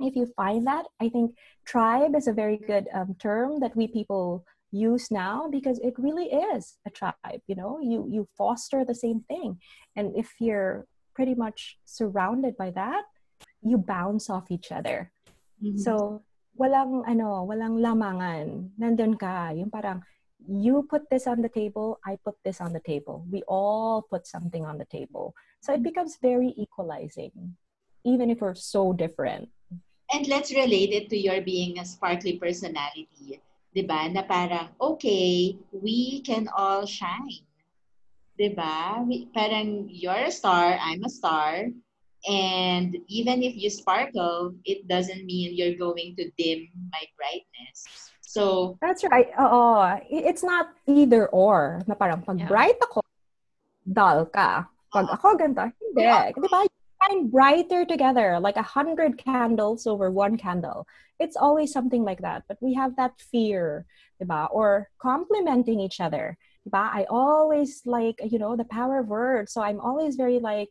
If you find that, I think tribe is a very good um, term that we people use now because it really is a tribe you know? You you foster the same thing. And if you're pretty much surrounded by that you bounce off each other. Mm-hmm. so walang ano walang lamangan. Nandun ka. Yung parang you put this on the table i put this on the table. We all put something on the table. So it becomes very equalizing even if we're so different and let's relate it to your being a sparkly personality 'di ba? Na parang okay, we can all shine. 'Di ba? Parang you're a star, I'm a star. And even if you sparkle, it doesn't mean you're going to dim my brightness. So That's right. Oo. It's not either or. Na parang pag yeah. bright ako, dull ka. Pag uh-huh. ako ganito, hindi. Yeah. Di ba? Shine brighter together, like a hundred candles over one candle. It's always something like that. But we have that fear, diba? or complimenting each other. Diba? I always like, you know, the power of words. So I'm always very like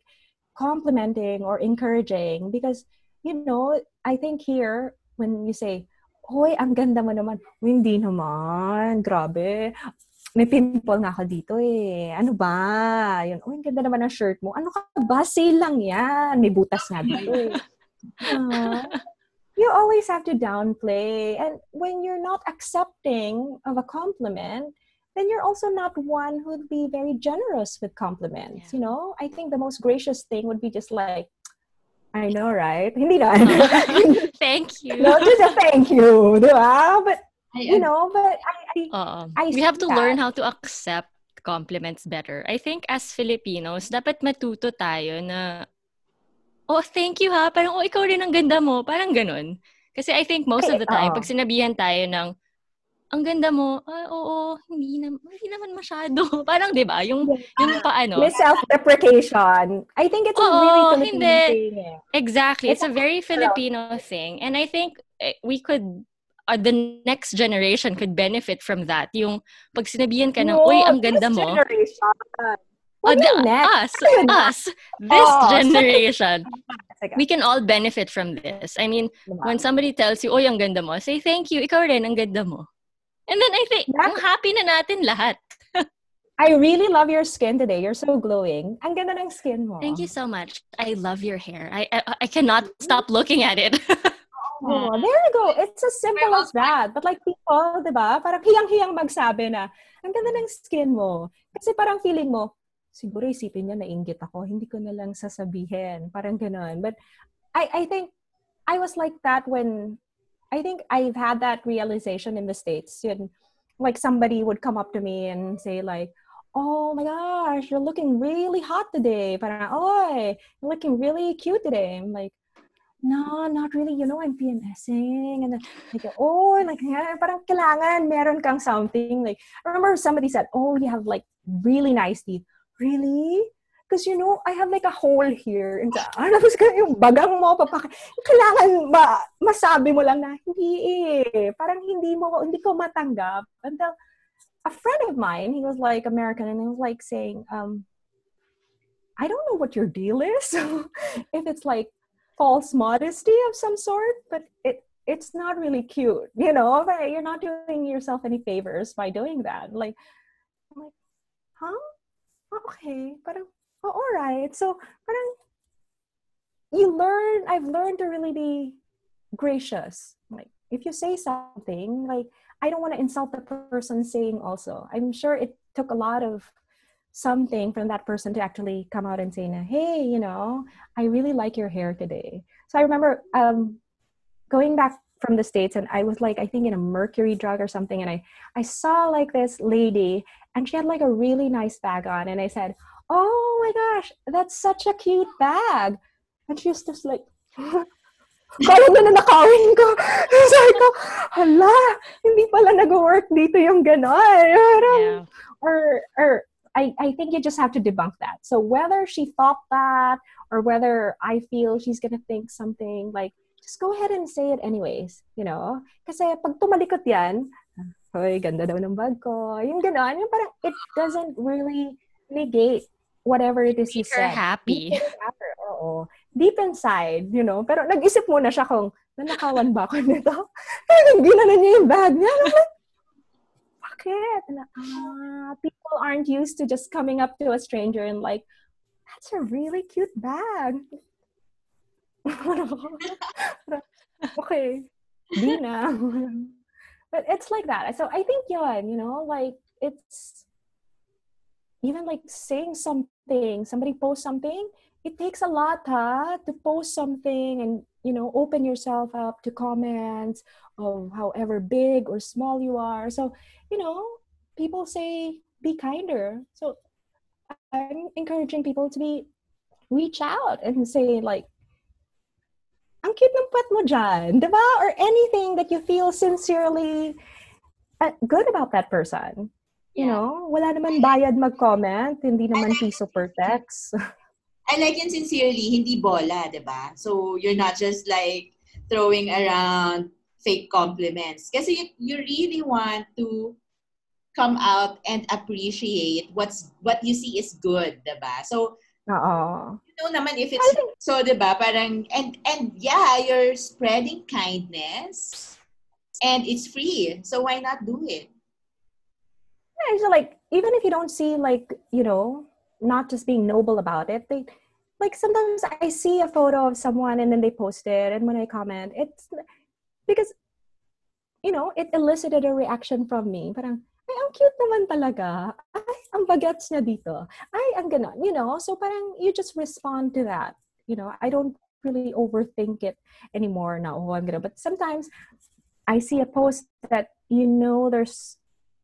complimenting or encouraging because, you know, I think here, when you say, Hoy, ang ganda mo naman. Hindi naman. Grabe may pimple nga ako dito eh. Ano ba? Yun, oh, ang ganda naman ng shirt mo. Ano ka ba? Sale lang yan. May butas nga dito eh. Uh, you always have to downplay. And when you're not accepting of a compliment, then you're also not one who'd be very generous with compliments. Yeah. You know, I think the most gracious thing would be just like, I know, right? Hindi na. thank you. No, just a thank you. Di ba? But I, you know, but I, I, uh, I we have to that. learn how to accept compliments better. I think as Filipinos, dapat matuto tayo na, oh, thank you ha, parang, oh, ikaw rin ang ganda mo, parang ganun. Kasi I think most of the time, pag sinabihan tayo ng, ang ganda mo, ah, oo, hindi, na, hindi naman masyado. Parang, di ba? Yung, yung paano. May self-deprecation. I think it's a oo, really Filipino hindi. thing. Eh. Exactly. It's, it's a very Filipino thing. And I think eh, we could uh, the next generation could benefit from that. Yung pag sinabihan ka ng, no, uy, ang ganda mo. Generation. What uh, the, us, us, this oh, generation, we can all benefit from this. I mean, when somebody tells you, oh, ang ganda mo, say thank you, ikaw rin, ang ganda mo. And then I think, yeah. ang happy na natin lahat. I really love your skin today. You're so glowing. Ang ganda ng skin mo. Thank you so much. I love your hair. I I, I cannot stop looking at it. Oh, mm. there you go. It's as simple as that. But like people, di ba? Parang hiyang-hiyang magsabi na, ang ganda ng skin mo. Kasi parang feeling mo, siguro isipin niya na inggit ako. Hindi ko na lang sasabihin. Parang ganun. But I, I think I was like that when, I think I've had that realization in the States. Yun, like somebody would come up to me and say like, oh my gosh, you're looking really hot today. Parang, oh, you're looking really cute today. I'm like, no, not really. You know, I'm PMSing. And then, like, oh, like, yeah, parang kailangan meron kang something. Like, I remember somebody said, oh, you have like really nice teeth. Really? Because, you know, I have like a hole here. And ano, tapos yung bagang mo, papak kailangan ba, masabi mo lang na, hindi eh. Parang hindi mo, hindi ko matanggap. Until a friend of mine, he was like American, and he was like saying, um, I don't know what your deal is. if it's like false modesty of some sort, but it it's not really cute, you know. You're not doing yourself any favors by doing that. Like, I'm like, huh? Okay, but oh, all right. So, but you learn. I've learned to really be gracious. Like, if you say something, like I don't want to insult the person saying also. I'm sure it took a lot of something from that person to actually come out and say, hey, you know, I really like your hair today. So I remember um, going back from the states and i was like i think in a mercury drug or something and i i saw like this lady and she had like a really nice bag on and i said oh my gosh that's such a cute bag and she was just like Kala na nanakawin ko. Sabi ko, hala, hindi pala nag-work dito yung ganon. Yeah. Or, or I, I think you just have to debunk that. So whether she thought that or whether I feel she's gonna think something like, just go ahead and say it anyways, you know? Kasi pag tumalikot yan, hoy, ganda daw ng bag ko. Yung ganon, yung parang it doesn't really negate whatever it is you Make said. happy. Make her happy, Oo. Deep inside, you know? Pero nag-isip muna siya kung, nanakawan ba ako nito? Parang ginanon niya yung bag niya. Like, bakit? Na, ah, people aren't used to just coming up to a stranger and like, that's a really cute bag. okay. Di but it's like that. So I think yun, you know, like it's even like saying something, somebody posts something, it takes a lot huh, to post something and you know open yourself up to comments of however big or small you are. So, you know, people say be kinder. So I'm encouraging people to be reach out and say like ang cute ng puwet mo dyan, di ba? Or anything that you feel sincerely uh, good about that person. You Yeah. know, wala naman bayad mag-comment, hindi naman piso per text. I like yun sincerely, hindi bola, di ba? So, you're not just like throwing around fake compliments. Kasi you, you really want to come out and appreciate what's what you see is good, di ba? So, Oo. you know naman if it's think- so, di ba? Parang, and, and yeah, you're spreading kindness and it's free. So, why not do it? Yeah, so like even if you don't see like you know not just being noble about it, they like sometimes I see a photo of someone and then they post it, and when I comment, it's because you know it elicited a reaction from me. Parang ay ang cute naman talaga. Ay ang bagets niya dito. Ay ang ganon. You know, so parang you just respond to that. You know, I don't really overthink it anymore now. Oh, I'm gonna. But sometimes I see a post that you know there's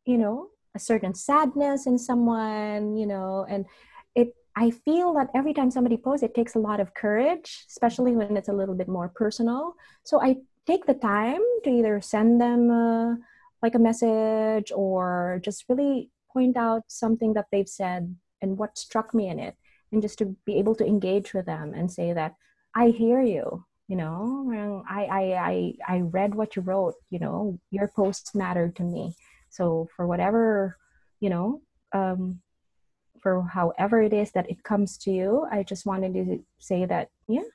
you know a certain sadness in someone, you know, and it I feel that every time somebody posts, it takes a lot of courage, especially when it's a little bit more personal. So I take the time to either send them uh, like a message or just really point out something that they've said and what struck me in it, and just to be able to engage with them and say that I hear you. You know, I I I I read what you wrote. You know, your posts mattered to me. So for whatever, you know, um, for however it is that it comes to you, I just wanted to say that, yeah,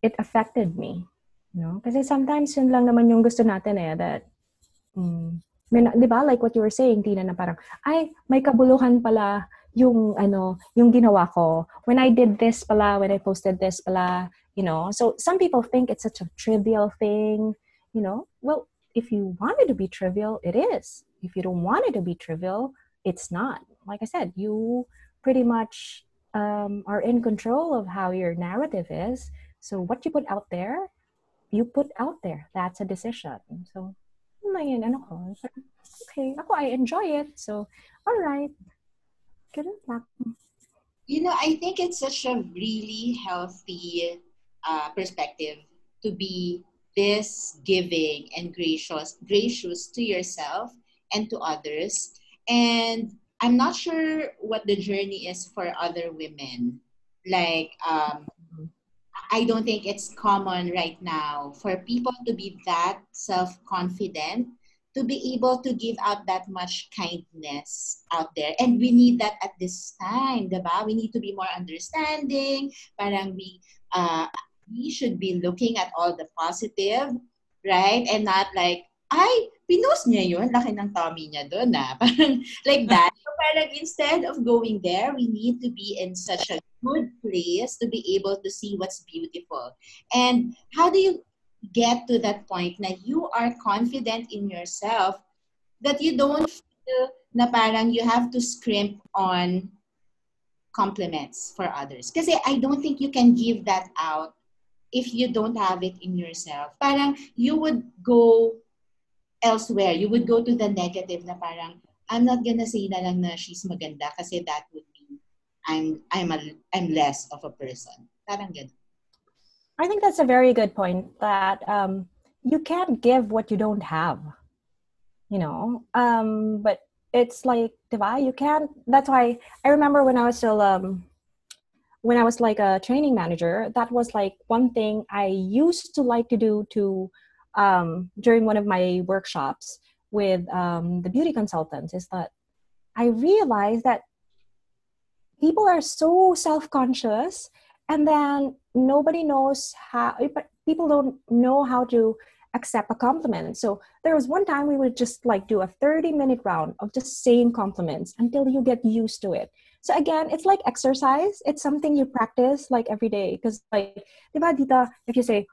it affected me. You know, kasi sometimes yun lang naman yung gusto natin eh, that, mm, may di ba, like what you were saying, Tina, na parang, ay, may kabuluhan pala yung, ano, yung ginawa ko. When I did this pala, when I posted this pala, you know. So some people think it's such a trivial thing, you know. Well, if you want it to be trivial, it is. If you don't want it to be trivial, it's not. Like I said, you pretty much um, are in control of how your narrative is. So what you put out there, you put out there. That's a decision. So, ano ko. Okay, ako, I enjoy it. So, all right. You know, I think it's such a really healthy uh, perspective to be this giving and gracious, gracious to yourself and to others. And I'm not sure what the journey is for other women. Like, um, I don't think it's common right now for people to be that self confident to be able to give out that much kindness out there. And we need that at this time, diba? We need to be more understanding. Parang we, uh, we should be looking at all the positive, right? And not like, ay, pinost niya yun, laki ng tummy niya doon ah. Parang like that. So parang instead of going there, we need to be in such a good place to be able to see what's beautiful. And how do you get to that point na you are confident in yourself that you don't feel na parang you have to scrimp on compliments for others. Kasi I don't think you can give that out if you don't have it in yourself. Parang you would go elsewhere. You would go to the negative na parang, I'm not gonna say na lang na she's maganda kasi that would mean I'm, I'm, a, I'm less of a person. Parang ganun. I think that's a very good point that um, you can't give what you don't have, you know. Um, but it's like, diba? You can't. That's why I remember when I was still um, when I was like a training manager. That was like one thing I used to like to do to um, during one of my workshops with um, the beauty consultants is that I realized that people are so self-conscious and then nobody knows how people don't know how to accept a compliment so there was one time we would just like do a 30 minute round of just saying compliments until you get used to it so again it's like exercise. It's something you practice like every day. Because like diba dita if you say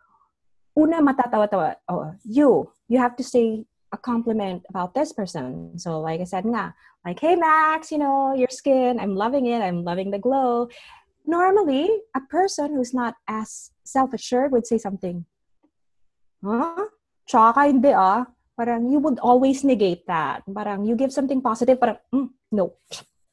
una matatawa-tawa. Oh you you have to say a compliment about this person. So like i said nga like hey max you know your skin i'm loving it i'm loving the glow. Normally a person who's not as self-assured would say something. Huh? Tsaka hindi ah. Parang you would always negate that. Parang you give something positive parang mm, no.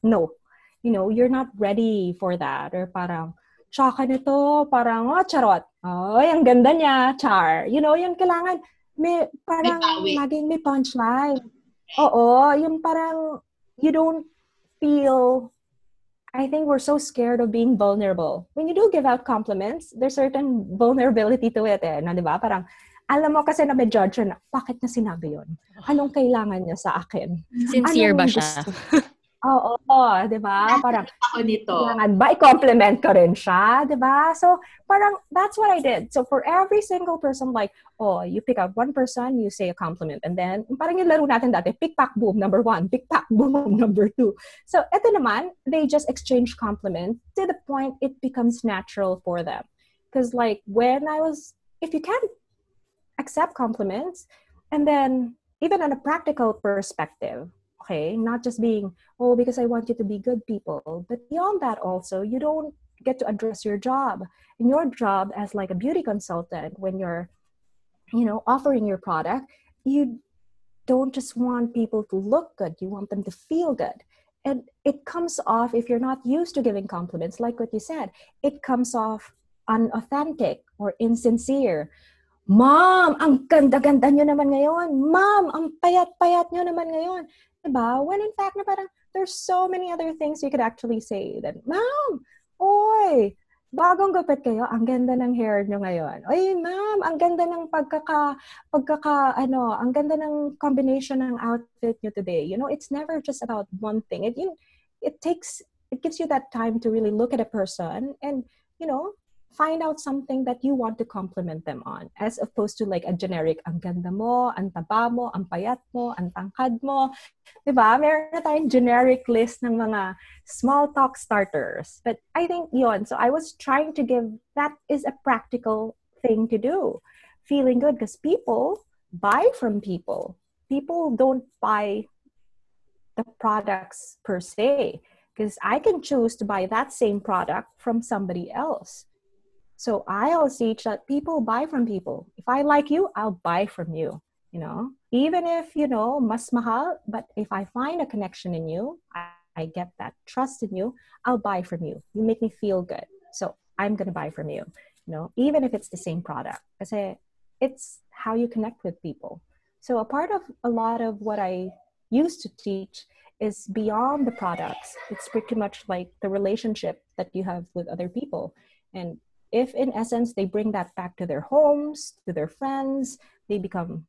No you know you're not ready for that or parang tsaka nito parang oh charot oh ang ganda niya char you know yung kailangan may parang May laging may punchline oo yung parang you don't feel I think we're so scared of being vulnerable. When you do give out compliments, there's certain vulnerability to it eh, na 'di ba? Parang alam mo kasi na may judge na, bakit niya sinabi yon? Anong kailangan niya sa akin? Sincere Anong ba siya? Oo, oh, 'di ba? Parang Ako nito. kailangan ba i-compliment ko rin siya, 'di ba? So, parang that's what I did. So, for every single person like, oh, you pick out one person, you say a compliment. And then, parang yung laro natin dati, pick, pack, boom, number one. Pick, pack, boom, number two. So, eto naman, they just exchange compliments to the point it becomes natural for them. Because like, when I was, if you can't accept compliments, and then even on a practical perspective, okay, not just being, oh, because I want you to be good people, but beyond that also, you don't get to address your job. And your job as like a beauty consultant, when you're, you know, offering your product, you don't just want people to look good, you want them to feel good. And it comes off, if you're not used to giving compliments, like what you said, it comes off unauthentic or insincere. Mom, ang ganda-ganda nyo naman ngayon. Mom, ang payat-payat nyo naman ngayon. Diba? When in fact, na parang, there's so many other things you could actually say that, Mom, oy, bagong gupit kayo, ang ganda ng hair nyo ngayon. Oy, ma'am, ang ganda ng pagkaka, pagkaka, ano, ang ganda ng combination ng outfit nyo today. You know, it's never just about one thing. It, it takes, it gives you that time to really look at a person and, you know, find out something that you want to compliment them on as opposed to like a generic ang ganda mo, ang taba mo, ang payat mo, ang tangkad mo. Diba? Meron na tayong generic list ng mga small talk starters. But I think yon. So I was trying to give that is a practical thing to do. Feeling good because people buy from people. People don't buy the products per se because I can choose to buy that same product from somebody else. So I'll teach that people buy from people. If I like you, I'll buy from you. You know, even if you know mas mahal, but if I find a connection in you, I, I get that trust in you. I'll buy from you. You make me feel good, so I'm gonna buy from you. You know, even if it's the same product, I say it's how you connect with people. So a part of a lot of what I used to teach is beyond the products. It's pretty much like the relationship that you have with other people. And if in essence they bring that back to their homes, to their friends, they become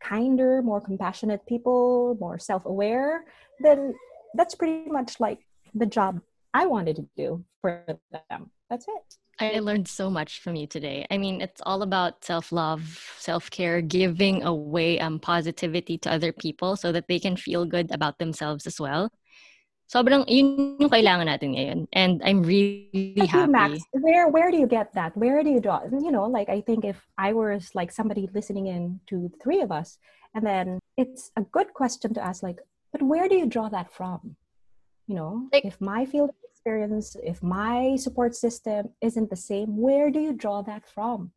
kinder, more compassionate people, more self aware, then that's pretty much like the job I wanted to do for them. That's it. I learned so much from you today. I mean, it's all about self love, self care, giving away um, positivity to other people so that they can feel good about themselves as well. Sobrang yun yung kailangan natin ngayon. And I'm really happy. Max, where where do you get that? Where do you draw? You know, like I think if I was like somebody listening in to the three of us, and then it's a good question to ask, like, but where do you draw that from? You know, like, if my field of experience, if my support system isn't the same, where do you draw that from?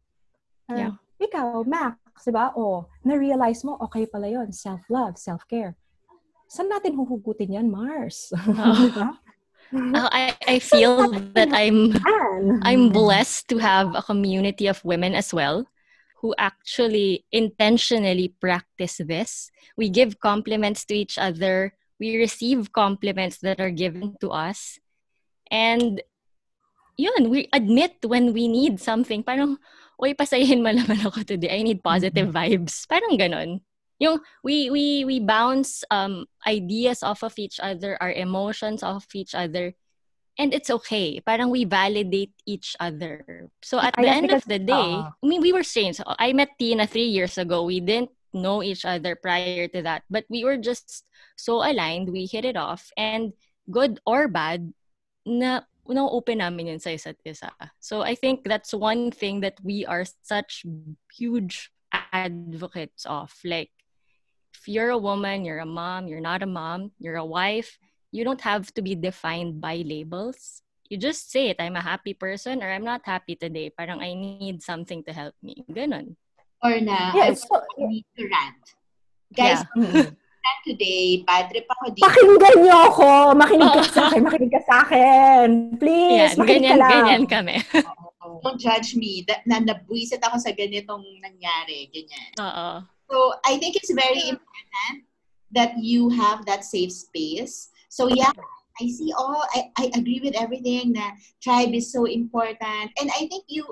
Yeah. Ikaw, Max, di ba? O, na-realize mo, okay pala yun, self-love, self-care. Saan natin huhugutin yan, Mars? Ba? Uh, I, I feel that I'm. I'm blessed to have a community of women as well who actually intentionally practice this. We give compliments to each other. We receive compliments that are given to us. And yun, we admit when we need something. Parang, uy, pasayin mo naman ako today. I need positive vibes. Parang ganon. Yung we we we bounce um ideas off of each other, our emotions off of each other. And it's okay. Parang we validate each other. So at I the end of the day, Oo. I mean, we were strangers. I met Tina three years ago. We didn't know each other prior to that, but we were just so aligned. We hit it off, and good or bad, na na-open namin yun sa isa't isa. So I think that's one thing that we are such huge advocates of. Like, if you're a woman, you're a mom, you're not a mom, you're a wife, you don't have to be defined by labels. You just say it, I'm a happy person or I'm not happy today. Parang I need something to help me. Ganon. Or na, Yeah, I it's so, need to rant. Guys, Yeah. Mm. rant today, bad trip ako dito. Pakinggan niyo ako. Makinig ka sa akin. Makinig ka sa akin. Please, Yan, makinig ganyan, ka lang. ganyan kami. Don't judge me. Da- na nabwisit ako sa ganitong nangyari. Ganyan. Oo. So I think it's very important that you have that safe space. So yeah, I see all. I, I agree with everything. That tribe is so important, and I think you,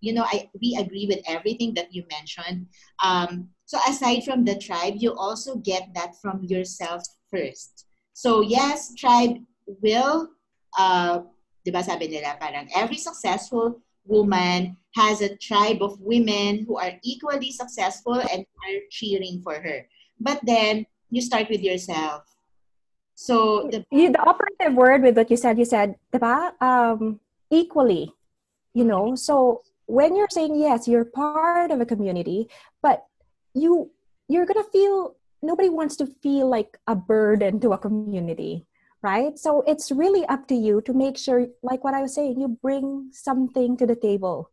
you know, I we agree with everything that you mentioned. Um, so aside from the tribe, you also get that from yourself first. So yes, tribe will, uh, diba sabi nila parang every successful woman has a tribe of women who are equally successful and are cheering for her. But then you start with yourself. So the you, the operative word with what you said, you said? Um, equally, you know. So when you're saying yes, you're part of a community, but you you're gonna feel nobody wants to feel like a burden to a community, right? So it's really up to you to make sure, like what I was saying, you bring something to the table.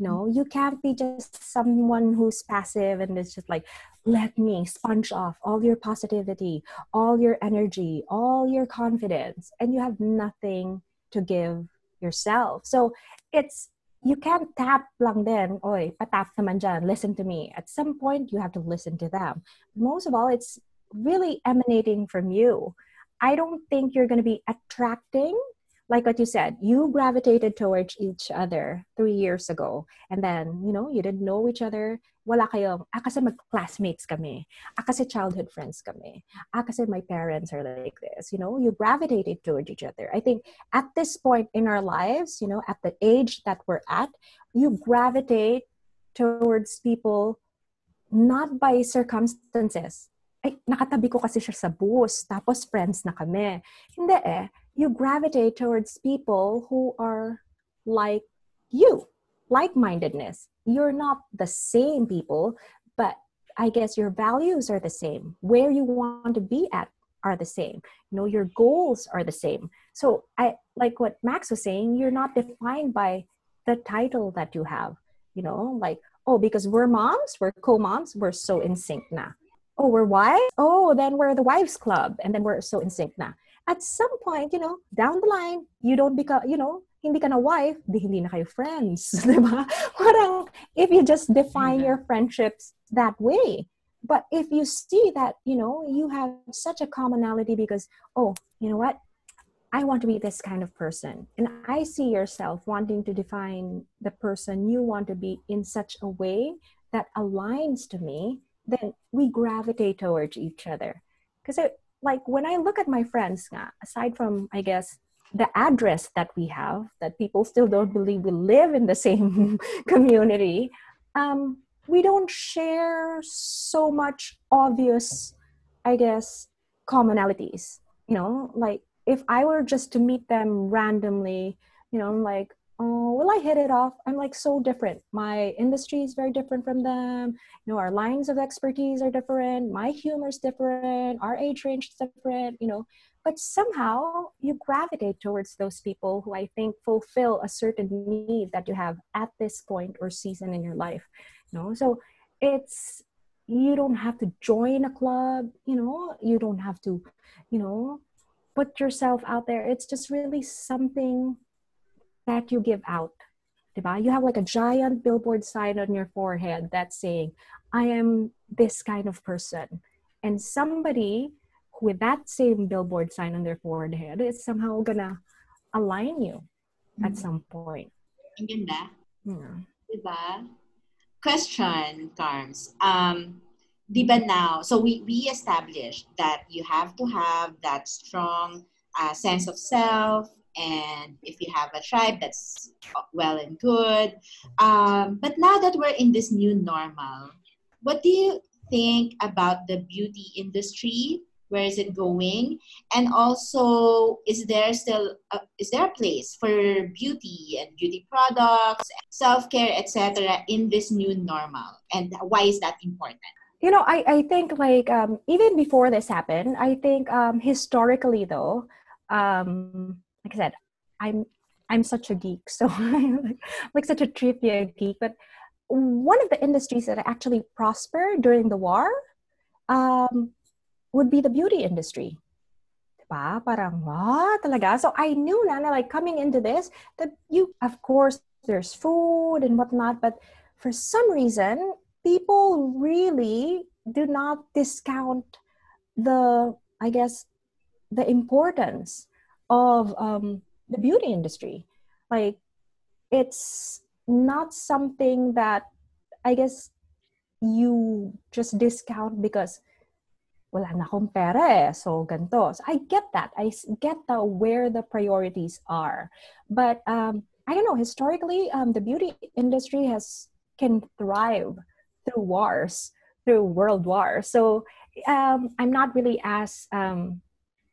Mm-hmm. No, you can't be just someone who's passive and it's just like, let me sponge off all your positivity, all your energy, all your confidence, and you have nothing to give yourself. So it's you can't tap lang din, oy, patap naman dyan, listen to me. At some point, you have to listen to them. Most of all, it's really emanating from you. I don't think you're going to be attracting, like what you said, you gravitated towards each other three years ago. And then, you know, you didn't know each other. Wala kayong, ah, kasi mag-classmates kami. Ah, kasi childhood friends kami. Ah, kasi my parents are like this. You know, you gravitated towards each other. I think at this point in our lives, you know, at the age that we're at, you gravitate towards people not by circumstances. Ay, nakatabi ko kasi siya sa bus, tapos friends na kami. Hindi eh. You gravitate towards people who are like you, like-mindedness. You're not the same people, but I guess your values are the same. Where you want to be at are the same. You know, your goals are the same. So I like what Max was saying, you're not defined by the title that you have. You know, like, oh, because we're moms, we're co-moms, we're so in sync now. Oh, we're wives? Oh, then we're the wives club. And then we're so in sync na. At some point, you know, down the line, you don't become, you know, hindi ka na wife, di hindi na kayo friends. Di ba? Parang, if you just define Mhm. your friendships that way. But if you see that, you know, you have such a commonality because, oh, you know what? I want to be this kind of person. And I see yourself wanting to define the person you want to be in such a way that aligns to me, then we gravitate towards each other. Because, like, when I look at my friends, aside from, I guess, the address that we have, that people still don't believe we live in the same community, um, we don't share so much obvious, I guess, commonalities. You know, like if I were just to meet them randomly, you know, like, oh, well I hit it off? I'm like so different. My industry is very different from them. You know, our lines of expertise are different. My humor is different. Our age range is different. You know, but somehow you gravitate towards those people who I think fulfill a certain need that you have at this point or season in your life. You know, so it's you don't have to join a club, you know, you don't have to, you know, put yourself out there. It's just really something that you give out. Diba? You have like a giant billboard sign on your forehead that's saying, I am this kind of person. And somebody with that same billboard sign on their forehead is somehow gonna align you mm-hmm. at some point. Ang ganda. Yeah. Diba? Question, Carms. Um, diba now, so we, we established that you have to have that strong uh, sense of self, and if you have a tribe, that's well and good. Um, but now that we're in this new normal, what do you think about the beauty industry? Where is it going? And also is there still a, is there a place for beauty and beauty products self-care etc in this new normal? And why is that important? You know i, I think like um, even before this happened i think um, historically though um, like i said i'm i'm such a geek so i'm like, like such a trivia geek but one of the industries that actually prospered during the war um, would be the beauty industry. Diba? Parang, what? Talaga? So I knew na, na like coming into this that you, of course, there's food and whatnot, but for some reason, people really do not discount the, I guess, the importance of um, the beauty industry. Like, it's not something that I guess you just discount because wala na akong pera eh. So, ganito. So, I get that. I get the where the priorities are. But, um, I don't know, historically, um, the beauty industry has can thrive through wars, through world wars. So, um, I'm not really as um,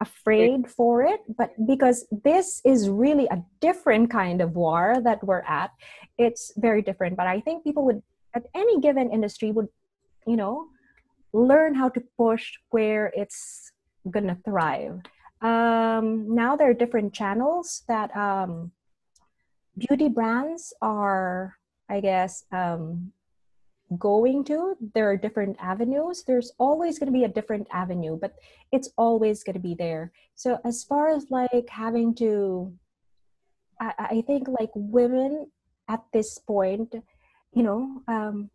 afraid for it, but because this is really a different kind of war that we're at, it's very different. But I think people would, at any given industry, would, you know, learn how to push where it's gonna thrive. Um, now there are different channels that um, beauty brands are, I guess, um, going to. There are different avenues. There's always going to be a different avenue, but it's always going to be there. So as far as like having to, I, I think like women at this point, you know, um,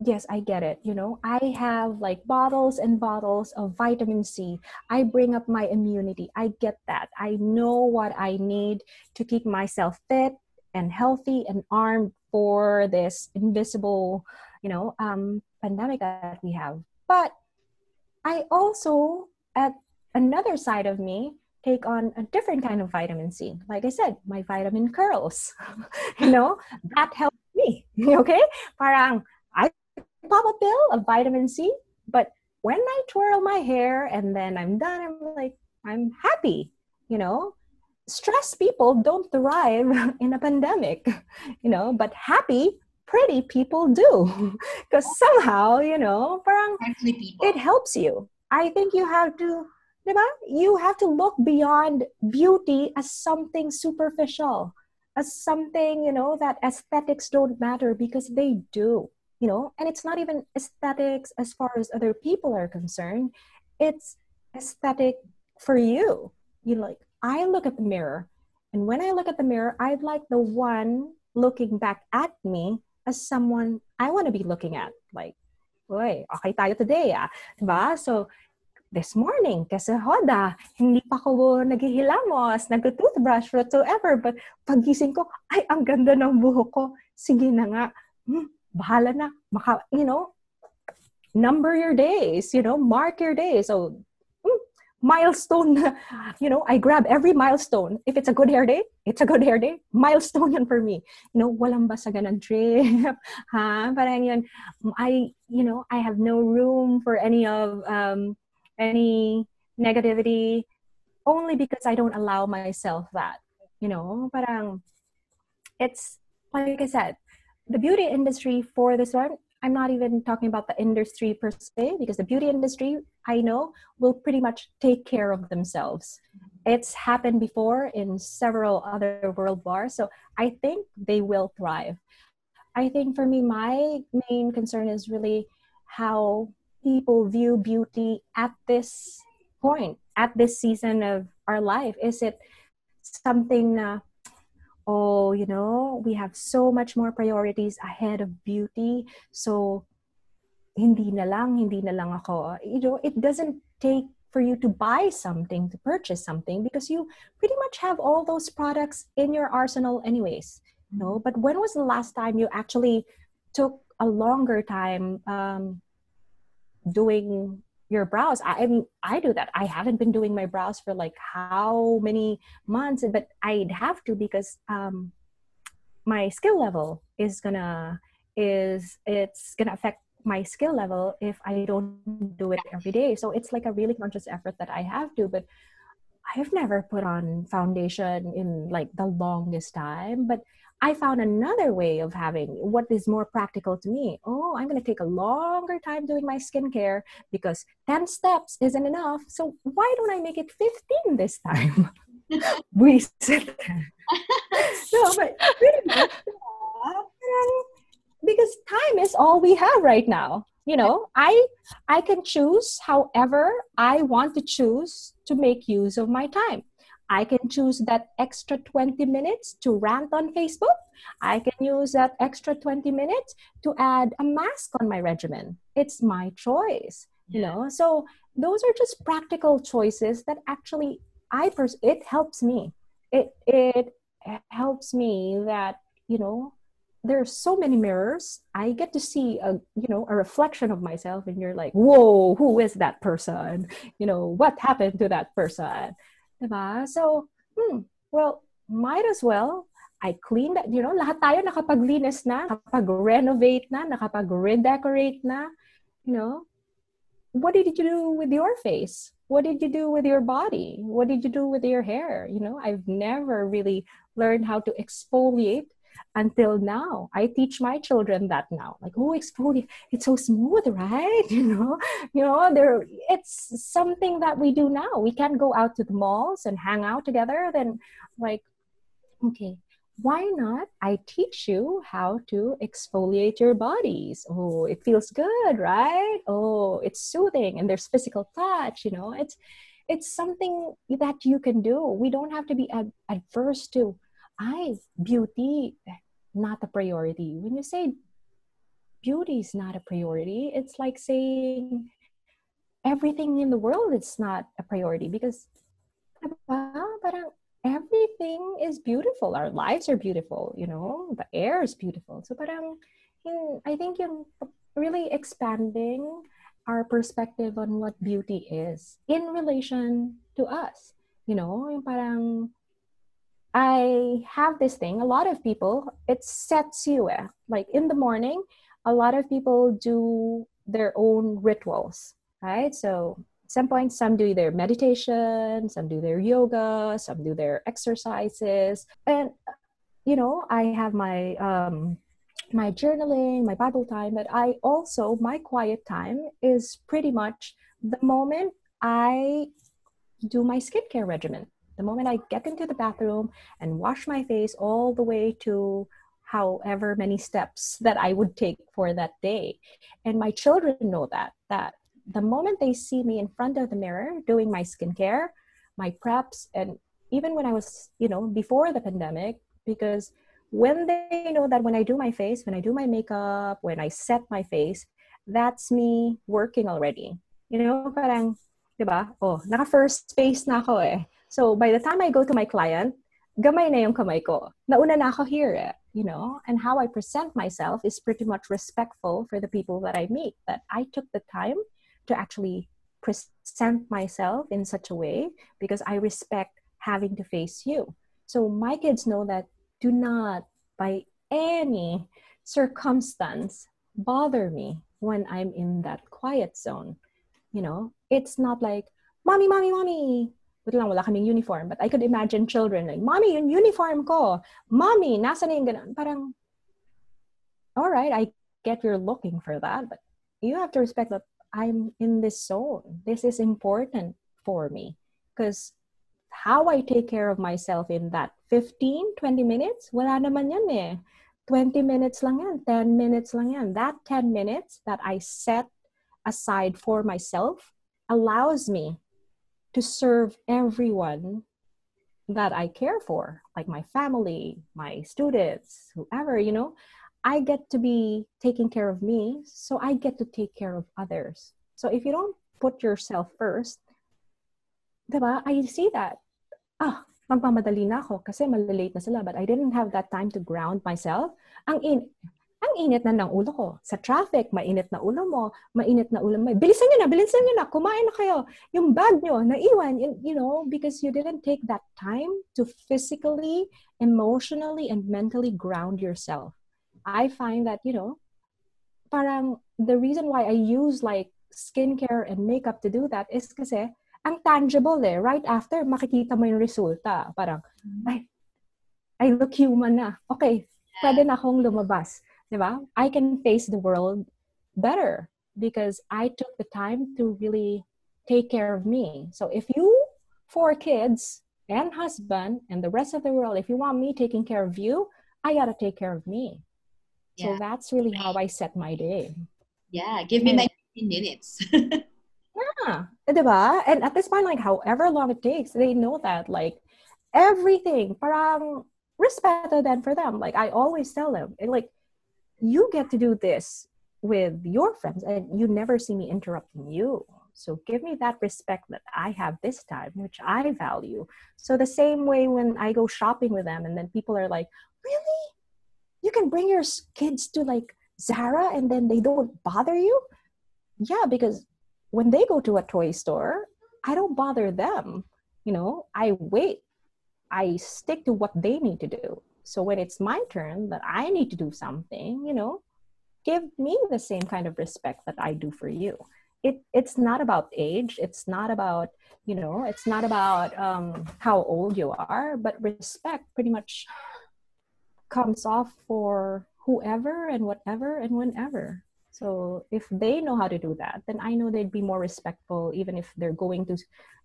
yes i get it you know i have like bottles and bottles of vitamin c i bring up my immunity i get that i know what i need to keep myself fit and healthy and armed for this invisible you know um, pandemic that we have. But i also at another side of me take on a different kind of vitamin c. Like i said my vitamin curls you know that helps me okay? Parang I pop a pill of vitamin C, but when I twirl my hair and then I'm done, I'm like, I'm happy, you know? Stressed people don't thrive in a pandemic, you know, but happy, pretty people do. Because somehow, you know, parang it helps you. I think you have to, diba? You have to look beyond beauty as something superficial, as something, you know, that aesthetics don't matter because they do you know and it's not even aesthetics as far as other people are concerned it's aesthetic for you you know, like i look at the mirror and when i look at the mirror i'd like the one looking back at me as someone i want to be looking at like Uy, okay tayo today ah. Diba? So, this morning, kasi hoda, hindi pa ako naghihilamos, nag-toothbrush, whatsoever. But pagising ko, ay, ang ganda ng buhok ko. Sige na nga. Hmm, bahala na, maka, you know, number your days, you know, mark your days. So, milestone, you know, I grab every milestone. If it's a good hair day, it's a good hair day. Milestone yan for me. You know, walang basagan ng trip. ha? Parang yun, I, you know, I have no room for any of, um, any negativity only because I don't allow myself that. You know, parang, it's, like I said, the beauty industry for this one, I'm not even talking about the industry per se, because the beauty industry, I know, will pretty much take care of themselves. It's happened before in several other world wars, so I think they will thrive. I think for me, my main concern is really how people view beauty at this point, at this season of our life. Is it something uh, oh, you know, we have so much more priorities ahead of beauty. So, hindi na lang, hindi na lang ako. You know, it doesn't take for you to buy something, to purchase something, because you pretty much have all those products in your arsenal anyways. You know? But when was the last time you actually took a longer time um, doing your brows. I, I do that. I haven't been doing my brows for like how many months but i'd have to because um my skill level is gonna is it's gonna affect my skill level if i don't do it every day. So it's like a really conscious effort that i have to but i've never put on foundation in like the longest time but I found another way of having what is more practical to me. Oh, I'm going to take a longer time doing my skincare because 10 steps isn't enough. So why don't I make it 15 this time? we sit there. no, but pretty much, because time is all we have right now. You know, I I can choose however I want to choose to make use of my time. I can choose that extra 20 minutes to rant on Facebook. I can use that extra 20 minutes to add a mask on my regimen. It's my choice, you know. So those are just practical choices that actually I pers- it helps me. It it helps me that, you know, there's so many mirrors. I get to see a you know a reflection of myself and you're like, "Whoa, who is that person? You know, what happened to that person?" Diba? So, hmm, well, might as well I clean that, you know, lahat tayo nakapaglinis na, nakapag-renovate na, nakapag-redecorate na, you know. What did you do with your face? What did you do with your body? What did you do with your hair? You know, I've never really learned how to exfoliate until now. I teach my children that now. Like, oh, exfoliate, it's so smooth, right? You know, you know, there it's something that we do now. We can't go out to the malls and hang out together. Then like, okay, why not? I teach you how to exfoliate your bodies. Oh, it feels good, right? Oh, it's soothing and there's physical touch, you know. It's it's something that you can do. We don't have to be ad- adverse to I beauty not a priority. When you say beauty is not a priority, it's like saying everything in the world is not a priority because parang um, everything is beautiful. Our lives are beautiful, you know, the air is beautiful. So parang um, I think you're really expanding our perspective on what beauty is in relation to us. You know, yung parang I have this thing. A lot of people, it sets you eh. like in the morning. A lot of people do their own rituals, right? So at some point, some do their meditation, some do their yoga, some do their exercises, and you know, I have my um, my journaling, my Bible time, but I also my quiet time is pretty much the moment I do my skincare regimen the moment I get into the bathroom and wash my face all the way to however many steps that I would take for that day. And my children know that, that the moment they see me in front of the mirror doing my skincare, my preps, and even when I was, you know, before the pandemic, because when they know that when I do my face, when I do my makeup, when I set my face, that's me working already. You know, parang, di? Oh, naka first space na ako eh. So by the time I go to my client, gamay na yung kamay ko. Nauna na ako here, eh, you know? And how I present myself is pretty much respectful for the people that I meet. That I took the time to actually present myself in such a way because I respect having to face you. So my kids know that do not, by any circumstance, bother me when I'm in that quiet zone. You know, it's not like, mommy, mommy, mommy, buti lang wala kaming uniform. But I could imagine children like, Mommy, yung uniform ko. Mommy, nasa na yung ganun? Parang, all right, I get you're looking for that, but you have to respect that I'm in this zone. This is important for me because how I take care of myself in that 15, 20 minutes, wala naman yan eh. 20 minutes lang yan, 10 minutes lang yan. That 10 minutes that I set aside for myself allows me to serve everyone that I care for, like my family, my students, whoever, you know. I get to be taking care of me, so I get to take care of others. So if you don't put yourself first, diba, I see that. Ah, magmamadali na ako kasi malilate na sila. But I didn't have that time to ground myself. Ang in ang init na ng ulo ko. Sa traffic, mainit na ulo mo, mainit na ulo mo. Bilisan nyo na, bilisan nyo na, kumain na kayo. Yung bag nyo, naiwan, you know, because you didn't take that time to physically, emotionally, and mentally ground yourself. I find that, you know, parang the reason why I use like skincare and makeup to do that is kasi ang tangible eh. Right after, makikita mo yung resulta. Parang, ay, I look human na. Okay, pwede na akong lumabas. Diba? I can face the world better because I took the time to really take care of me. So if you, four kids and husband and the rest of the world, if you want me taking care of you, I gotta take care of me. So that's really how I set my day. Yeah, give me my 15 minutes. Yeah, diba? And at this point, like however long it takes, they know that like everything, parang respeto then for them. Like I always tell them, like you get to do this with your friends, and you never see me interrupting you. So give me that respect that I have this time, which I value. So the same way when I go shopping with them, and then people are like, "Really? You can bring your kids to like Zara, and then they don't bother you?" Yeah, because when they go to a toy store, I don't bother them. You know, I wait. I stick to what they need to do. So when it's my turn that I need to do something, you know, give me the same kind of respect that I do for you. It it's not about age. It's not about you know. It's not about um, how old you are, but respect pretty much comes off for whoever and whatever and whenever. So if they know how to do that, then I know they'd be more respectful, even if they're going to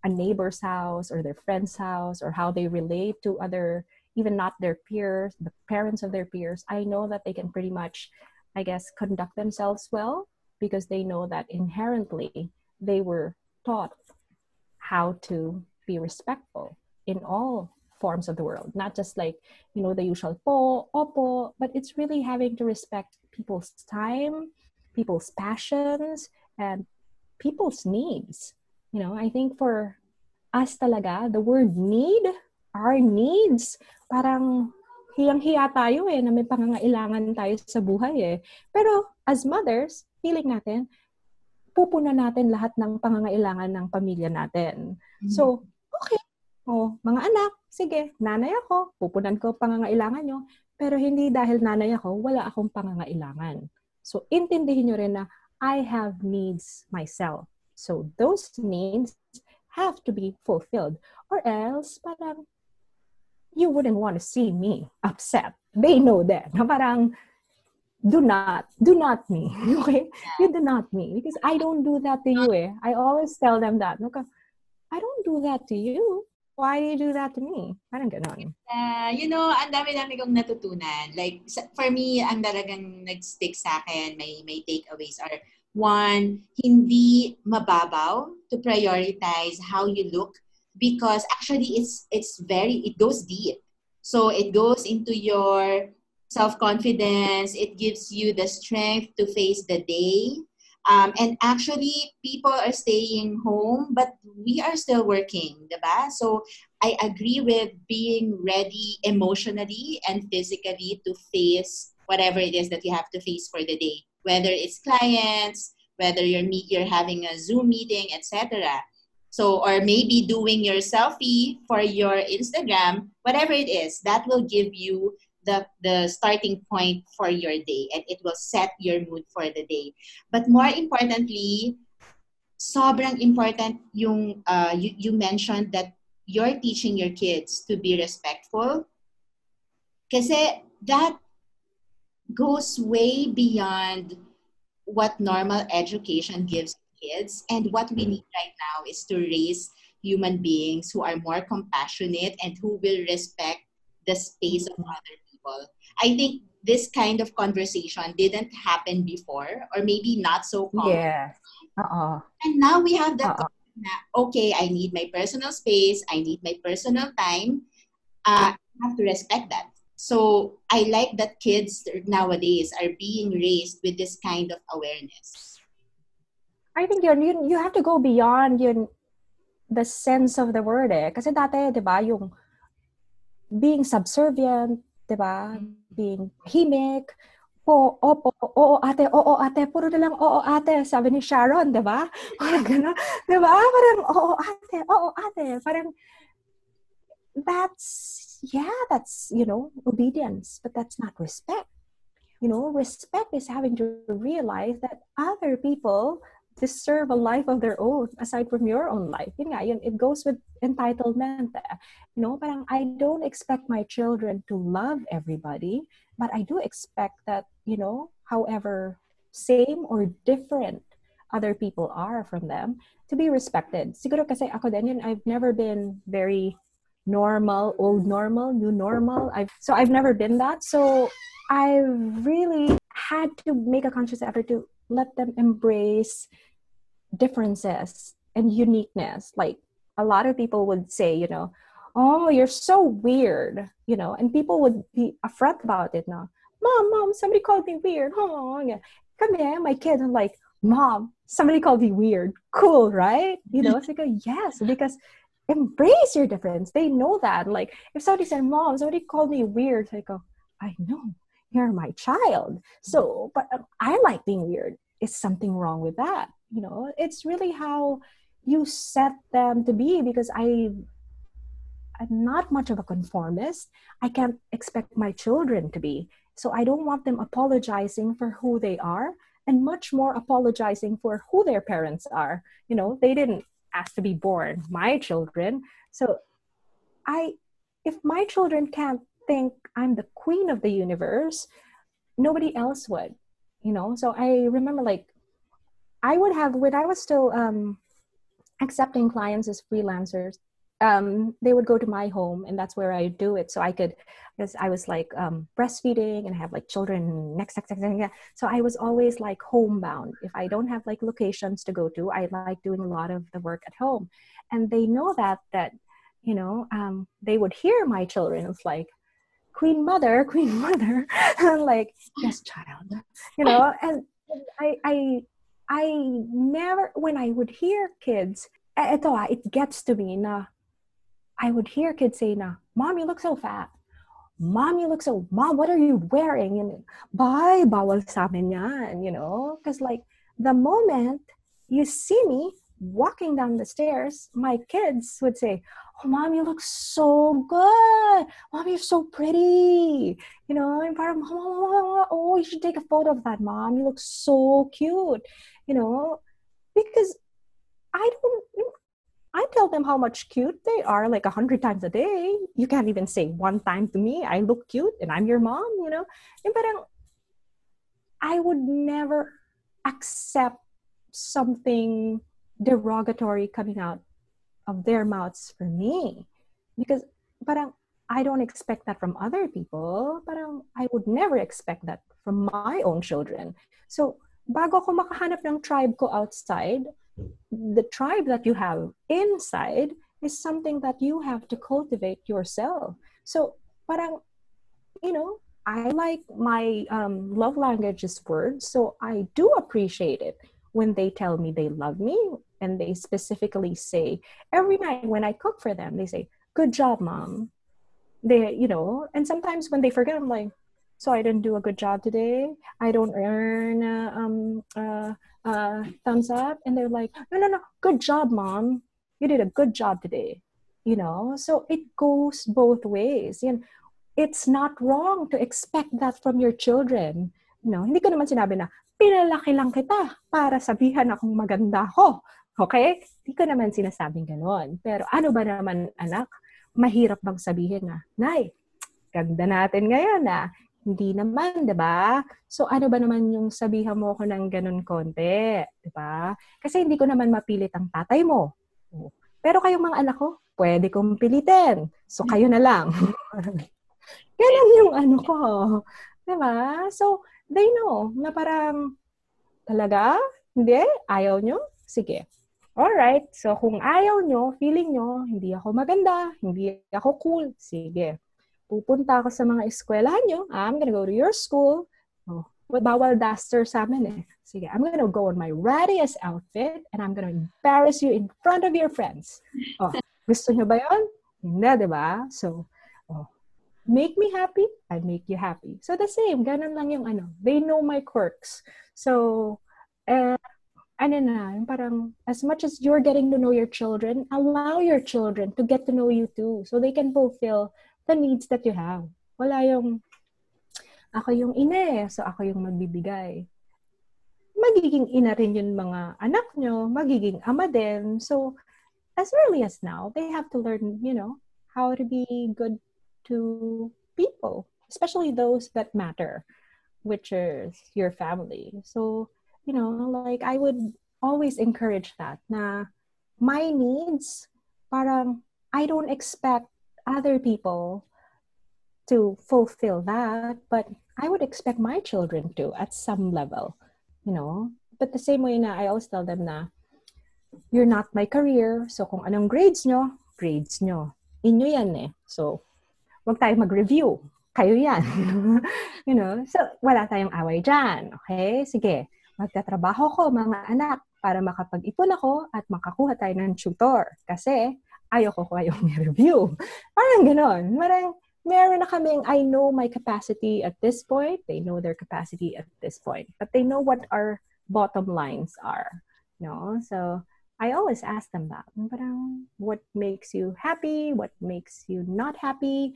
a neighbor's house or their friend's house or how they relate to other, even not their peers, the parents of their peers. I know that they can pretty much, I guess, conduct themselves well because they know that inherently they were taught how to be respectful in all forms of the world, not just like, you know, the usual po, opo, but it's really having to respect people's time, people's passions, and people's needs. You know, I think for us talaga, the word need, our needs, parang hiyang-hiya tayo eh, na may pangangailangan tayo sa buhay eh. Pero as mothers, feeling natin, pupuna natin lahat ng pangangailangan ng pamilya natin. So, okay. Oh, mga anak, sige, nanay ako, pupunan ko pangangailangan nyo. Pero hindi dahil nanay ako, wala akong pangangailangan. So, intindihin nyo rin na I have needs myself. So, those needs have to be fulfilled. Or else, parang, you wouldn't want to see me upset. They know that. Na parang, do not, do not me. Okay? You do not me. Because I don't do that to you eh. I always tell them that. Naka, I don't do that to you. Why do you do that to me? Parang ganon. Uh, you know, ang dami-dami kong natutunan. Like, for me, ang talagang nag-stick sa akin, may, may takeaways are, one, hindi mababaw to prioritize how you look because actually it's it's very it goes deep. So it goes into your self-confidence, it gives you the strength to face the day. Um, and actually, people are staying home, but we are still working, the diba? So I agree with being ready emotionally and physically to face whatever it is that you have to face for the day, whether it's clients, whether you're meet, you're having a Zoom meeting, etc. So, or maybe doing your selfie for your Instagram, whatever it is, that will give you the, the starting point for your day and it will set your mood for the day. But more importantly, sobrang important yung uh, you, you mentioned that you're teaching your kids to be respectful kasi that goes way beyond what normal education gives kids. And what we need right now is to raise human beings who are more compassionate and who will respect the space of other people. I think this kind of conversation didn't happen before, or maybe not so common. Yeah. Uh-uh. And now we have that Uh-uh. na, okay, I need my personal space, I need my personal time. Uh, I have to respect that. So I like that kids nowadays are being raised with this kind of awareness. I think yun, yun, you have to go beyond yun, the sense of the word eh. Kasi dati, di ba, yung being subservient, di ba, being himik, po, opo, oo ate, oo ate, puro na lang oo ate, sabi ni Sharon, di ba? Parang gano'n, di ba? Parang oo ate, oo ate, parang that's, yeah, that's, you know, obedience, but that's not respect. You know, respect is having to realize that other people deserve a life of their own aside from your own life. Yun nga, yun, it goes with entitlement. eh. You know, parang I don't expect my children to love everybody, but I do expect that, you know, however same or different other people are from them, to be respected. Siguro kasi ako din yun, I've never been very normal, old normal, new normal. I've so I've never been that. So I've really had to make a conscious effort to let them embrace differences and uniqueness. Like a lot of people would say, you know, oh, you're so weird, you know, and people would be upfront about it now. Mom, mom, somebody called me weird. Oh, yeah. Come here, my kid. I'm like, mom, somebody called me weird. Cool, right? You know, it's like a yes, because embrace your difference. They know that. Like if somebody said, Mom, somebody called me weird, I go, oh, I know, you're my child. So, but I like being weird. Is something wrong with that? You know, it's really how you set them to be because I I'm not much of a conformist. I can't expect my children to be. So I don't want them apologizing for who they are and much more apologizing for who their parents are. You know, they didn't ask to be born, my children. So I if my children can't think I'm the queen of the universe, nobody else would. You know, so I remember like I would have when I was still um accepting clients as freelancers um, they would go to my home and that's where I do it. So I could, because I was like um, breastfeeding and I have like children next, next, next, next. So I was always like homebound. If I don't have like locations to go to, I like doing a lot of the work at home. And they know that, that, you know, um, they would hear my children. It's like, Queen Mother, Queen Mother. Like, yes, child. You know, and I, I, I never, when I would hear kids, ito ah, it gets to me na I would hear kids say na, Mom, you look so fat. Mom, you look so, Mom, what are you wearing? And, bye, bawal sa amin yan, you know? Because like, the moment you see me walking down the stairs, my kids would say, Oh, Mom, you look so good. Mom, you're so pretty. You know, and parang, oh, oh, you should take a photo of that, Mom. You look so cute. You know, because I don't, I tell them how much cute they are like a hundred times a day. You can't even say one time to me, I look cute and I'm your mom, you know? And parang, um, I would never accept something derogatory coming out of their mouths for me. Because parang um, I don't expect that from other people. Parang um, I would never expect that from my own children. So bago ako makahanap ng tribe ko outside, the tribe that you have inside is something that you have to cultivate yourself. So, parang, you know, I like my um, love language is words, so I do appreciate it when they tell me they love me and they specifically say every night when I cook for them, they say, "Good job, mom." They, you know, and sometimes when they forget, I'm like, "So I didn't do a good job today. I don't earn uh, um uh, uh, thumbs up," and they're like, "No, no, no, good job, mom. You did a good job today." You know, so it goes both ways. And it's not wrong to expect that from your children. Know, hindi ko naman sinabi na, pinalaki lang kita para sabihan akong maganda ako. Okay? Hindi ko naman sinasabing ganon. Pero ano ba naman, anak? Mahirap bang sabihin na, Nay, ganda natin ngayon na Hindi naman, di ba? So, ano ba naman yung sabihan mo ko ng ganun konti? Di ba? Kasi hindi ko naman mapilit ang tatay mo. Pero kayong mga anak ko, pwede kong pilitin. So, kayo na lang. ganun yung ano ko. Di ba? So, they know na parang, talaga? Hindi? Ayaw nyo? Sige. Alright. So, kung ayaw nyo, feeling nyo, hindi ako maganda, hindi ako cool, sige pupunta ako sa mga eskwelahan nyo. I'm gonna go to your school. Oh, bawal duster sa amin eh. Sige, I'm gonna go in my rattiest outfit and I'm gonna embarrass you in front of your friends. Oh, gusto nyo ba yun? Hindi, di ba? So, oh, make me happy, I make you happy. So, the same. Ganun lang yung ano. They know my quirks. So, uh, ano na, yung parang as much as you're getting to know your children, allow your children to get to know you too. So they can fulfill the needs that you have. Wala yung, ako yung ina eh, so ako yung magbibigay. Magiging ina rin yung mga anak nyo, magiging ama din. So, as early as now, they have to learn, you know, how to be good to people, especially those that matter, which is your family. So, you know, like I would always encourage that na my needs, parang I don't expect other people to fulfill that, but I would expect my children to at some level, you know. But the same way na I always tell them na you're not my career, so kung anong grades nyo, grades nyo. Inyo yan eh. So, wag tayo mag-review. Kayo yan. you know? So, wala tayong away dyan. Okay? Sige. Magtatrabaho ko, mga anak, para makapag-ipon ako at makakuha tayo ng tutor. Kasi, ayoko ko kayong review. Parang ganon. Parang meron na kaming, I know my capacity at this point. They know their capacity at this point. But they know what our bottom lines are. No? So, I always ask them that. Parang, what makes you happy? What makes you not happy?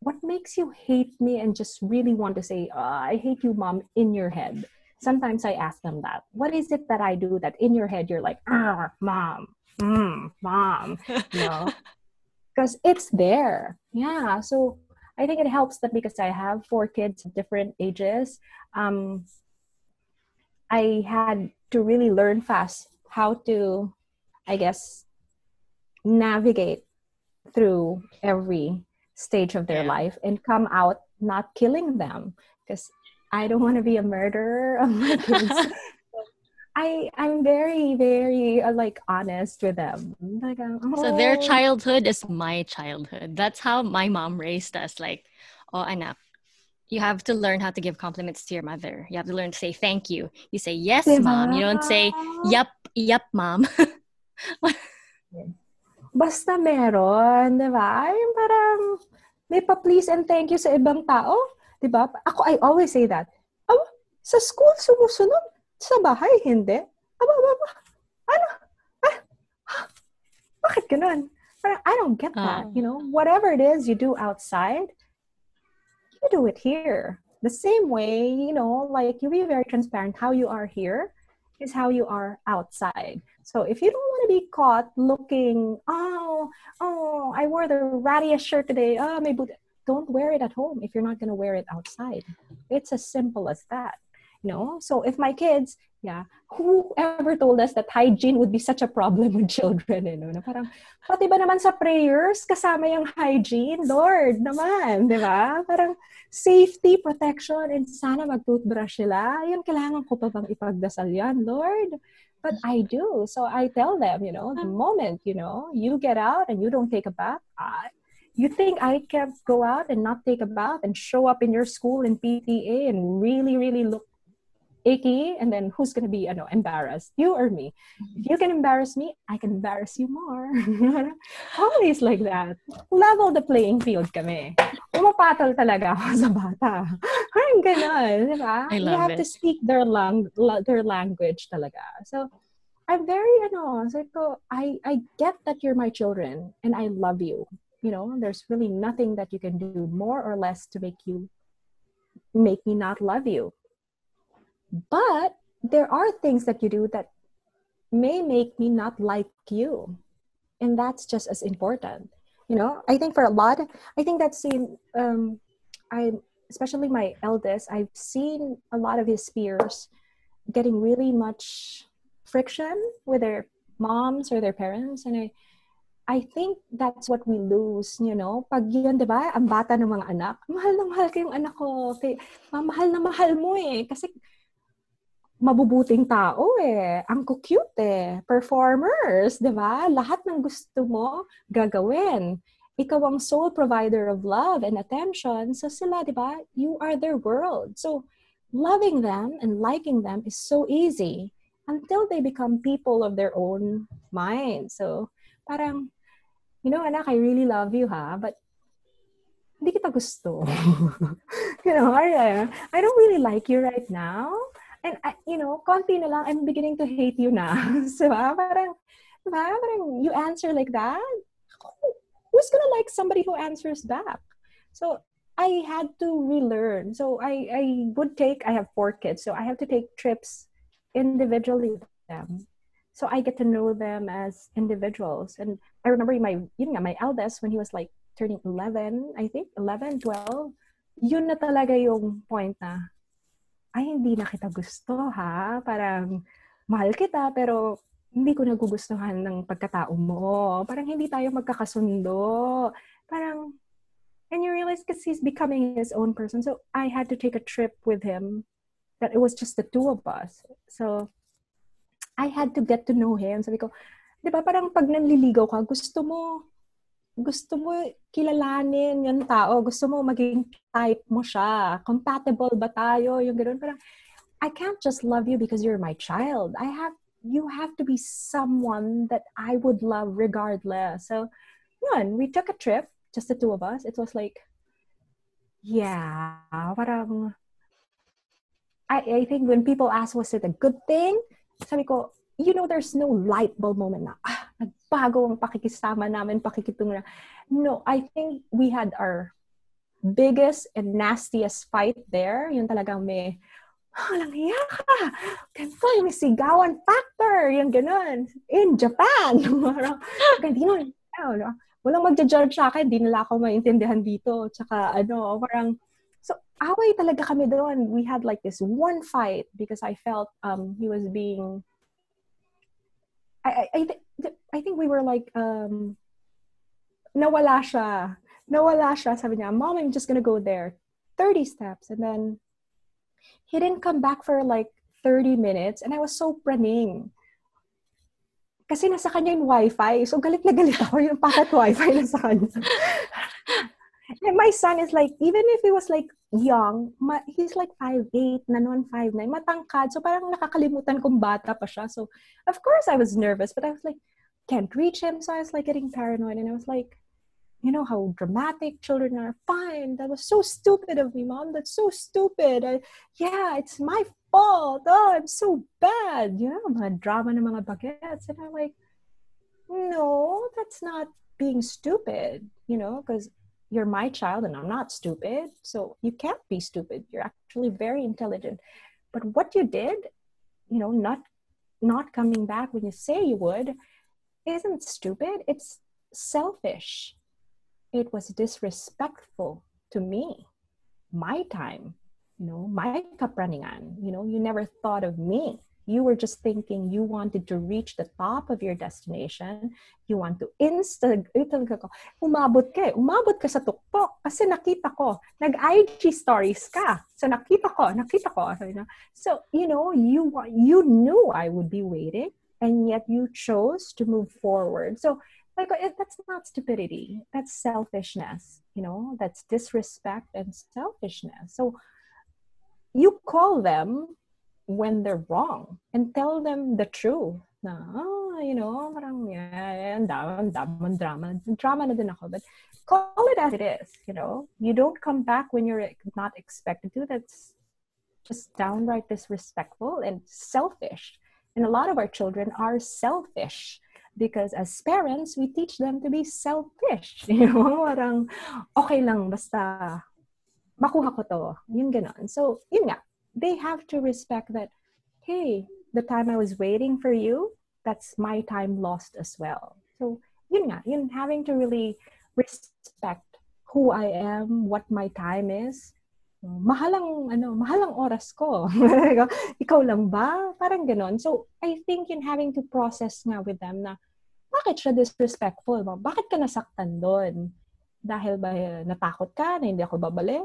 What makes you hate me and just really want to say, oh, I hate you, mom, in your head? Sometimes I ask them that. What is it that I do that in your head you're like, ah, mom, mm, mom, you know, because it's there. Yeah. So I think it helps that because I have four kids of different ages, um, I had to really learn fast how to, I guess, navigate through every stage of their yeah. life and come out not killing them because I don't want to be a murderer of my kids. I I'm very very uh, like honest with them. Like, oh. So their childhood is my childhood. That's how my mom raised us. Like, oh, anak, you have to learn how to give compliments to your mother. You have to learn to say thank you. You say yes, mom. You don't say yup, yup, mom. Basta meron, di ba? Yung parang may pa-please and thank you sa ibang tao. Di ba? Ako, I always say that. Oh, sa school, sumusunod Sa bahay, hindi. Aba, aba, aba. Ano? Ah, bakit ganun? I don't get that. Uh. You know, whatever it is you do outside, you do it here. The same way, you know, like you be very transparent. How you are here is how you are outside. So if you don't want to be caught looking, oh, oh, I wore the rattiest shirt today. Oh, boot. Don't wear it at home if you're not going to wear it outside. It's as simple as that. No? So if my kids, yeah, whoever told us that hygiene would be such a problem with children, eh, no? Na parang, pati ba naman sa prayers, kasama yung hygiene? Lord, naman, di ba? Parang safety, protection, and sana mag-toothbrush sila. Yun, kailangan ko pa bang ipagdasal yan, Lord? But I do. So I tell them, you know, the moment, you know, you get out and you don't take a bath, I, you think I can go out and not take a bath and show up in your school in PTA and really, really look icky and then who's gonna be you know embarrassed? You or me? If you can embarrass me i can embarrass you more. Always like that. Level the playing field kami. Umapatol talaga ako sa bata. Parang ganon di ba? I love you have it. to speak their lang their language talaga. So I'm very ano so oh, I I get that you're my children and I love you. You know there's really nothing that you can do more or less to make you make me not love you but there are things that you do that may make me not like you. And that's just as important. You know, I think for a lot, I think that's in, um, I'm especially my eldest, I've seen a lot of his peers getting really much friction with their moms or their parents. And I, I think that's what we lose, you know? Pag yun, di ba, ang bata ng mga anak, mahal na mahal ko yung anak ko. Mahal na mahal mo eh. Kasi mabubuting tao eh. Ang cute eh. Performers, di ba? Lahat ng gusto mo, gagawin. Ikaw ang sole provider of love and attention. So sila, di ba? You are their world. So, loving them and liking them is so easy until they become people of their own mind. So, parang, you know, anak, I really love you, ha? But, hindi kita gusto. you know, I, I don't really like you right now. And, you know, konti na lang, I'm beginning to hate you na. so, ah, parang, diba? parang you answer like that. Who's gonna like somebody who answers back? So, I had to relearn. So I, I would take, I have four kids, so I have to take trips individually with them. So I get to know them as individuals. And I remember my, you know, my eldest, when he was like turning 11, I think, 11, 12, yun na talaga yung point na, ay, hindi na kita gusto, ha? Parang, mahal kita, pero hindi ko nagugustuhan ng pagkatao mo. Parang hindi tayo magkakasundo. Parang, and you realize because he's becoming his own person so i had to take a trip with him that it was just the two of us so i had to get to know him sabi ko di ba parang pag nanliligaw ka gusto mo gusto mo kilalanin yung tao? Gusto mo maging type mo siya? Compatible ba tayo? Yung ganoon parang I can't just love you because you're my child. I have you have to be someone that I would love regardless. So yun we took a trip just the two of us, it was like, yeah, parang, I, I think when people ask, was it a good thing? Sabi ko, you know, there's no light bulb moment na, ah, nagbago ang pakikisama namin, pakikitungo na. No, I think we had our biggest and nastiest fight there. Yun talagang may, oh, lang hiya ka. Ganito, yung may sigawan factor. Yung ganun. In Japan. Ganito, no, walang magja-judge sa akin, di nila ako maintindihan dito. Tsaka ano, parang, so away talaga kami doon. We had like this one fight because I felt um, he was being, I, I, th- I think we were like, um, nawala siya. Nawala siya. Sabi niya, Mom, I'm just gonna go there. 30 steps. And then, he didn't come back for like 30 minutes. And I was so praning. Kasi nasa kanya yung wifi. So, galit na galit ako yung packet wifi na sa kanya. And my son is like, even if it was like young, ma- he's like 5'8", na noon 5'9", matangkad. So parang nakakalimutan kong bata pa siya. So of course I was nervous, but I was like, can't reach him. So I was like getting paranoid. And I was like, you know how dramatic children are. Fine, that was so stupid of me, mom. That's so stupid. I, yeah, it's my fault. Oh, I'm so bad. You know, mga drama ng mga bagets. And I'm like, no, that's not being stupid, you know, because you're my child and I'm not stupid. So you can't be stupid. You're actually very intelligent. But what you did, you know, not not coming back when you say you would, isn't stupid. It's selfish. It was disrespectful to me, my time, you know, my kapraningan. You know, you never thought of me. You were just thinking you wanted to reach the top of your destination. You want to insta, ko, umabot ka eh. Umabot ka sa tuktok kasi nakita ko. Nag-IG stories ka. So nakita ko, nakita ko. So, you know, you, you knew I would be waiting and yet you chose to move forward. So, like, that's not stupidity. That's selfishness, you know, that's disrespect and selfishness. So, you call them when they're wrong and tell them the truth. Na, oh, you know, parang, yeah, and drama, drama, drama, drama na din ako. But call it as it is, you know. You don't come back when you're not expected to. That's just downright disrespectful and selfish. And a lot of our children are selfish because as parents, we teach them to be selfish. You know, okay lang, basta makuha ko to. Yung ganon. So, yun nga. They have to respect that, hey, the time I was waiting for you, that's my time lost as well. So, yun nga. Yun, having to really respect who I am, what my time is, mahalang ano, mahalang oras ko. Ikaw lang ba? Parang ganon. So, I think in having to process nga with them na bakit siya disrespectful? Bakit ka nasaktan doon? Dahil ba eh, natakot ka na hindi ako babalik?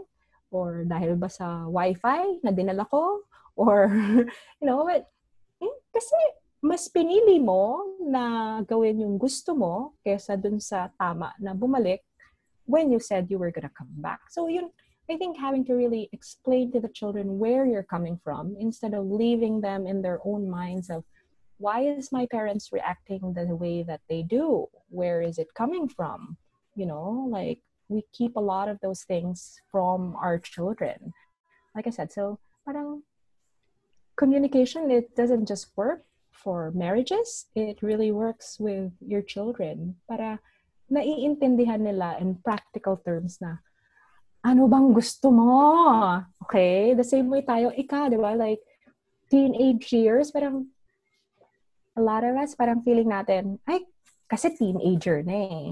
Or dahil ba sa wifi na dinala ko? Or, you know, but, eh, kasi mas pinili mo na gawin yung gusto mo kesa dun sa tama na bumalik when you said you were gonna come back. So, yun, I think having to really explain to the children where you're coming from instead of leaving them in their own minds of why is my parents reacting the way that they do? Where is it coming from? You know, like we keep a lot of those things from our children. Like I said, so parang communication it doesn't just work for marriages, it really works with your children para naiintindihan nila in practical terms na ano bang gusto mo? Okay? The same way tayo, ikaw, di ba? Like, teenage years, parang, a lot of us, parang feeling natin, ay, kasi teenager na eh.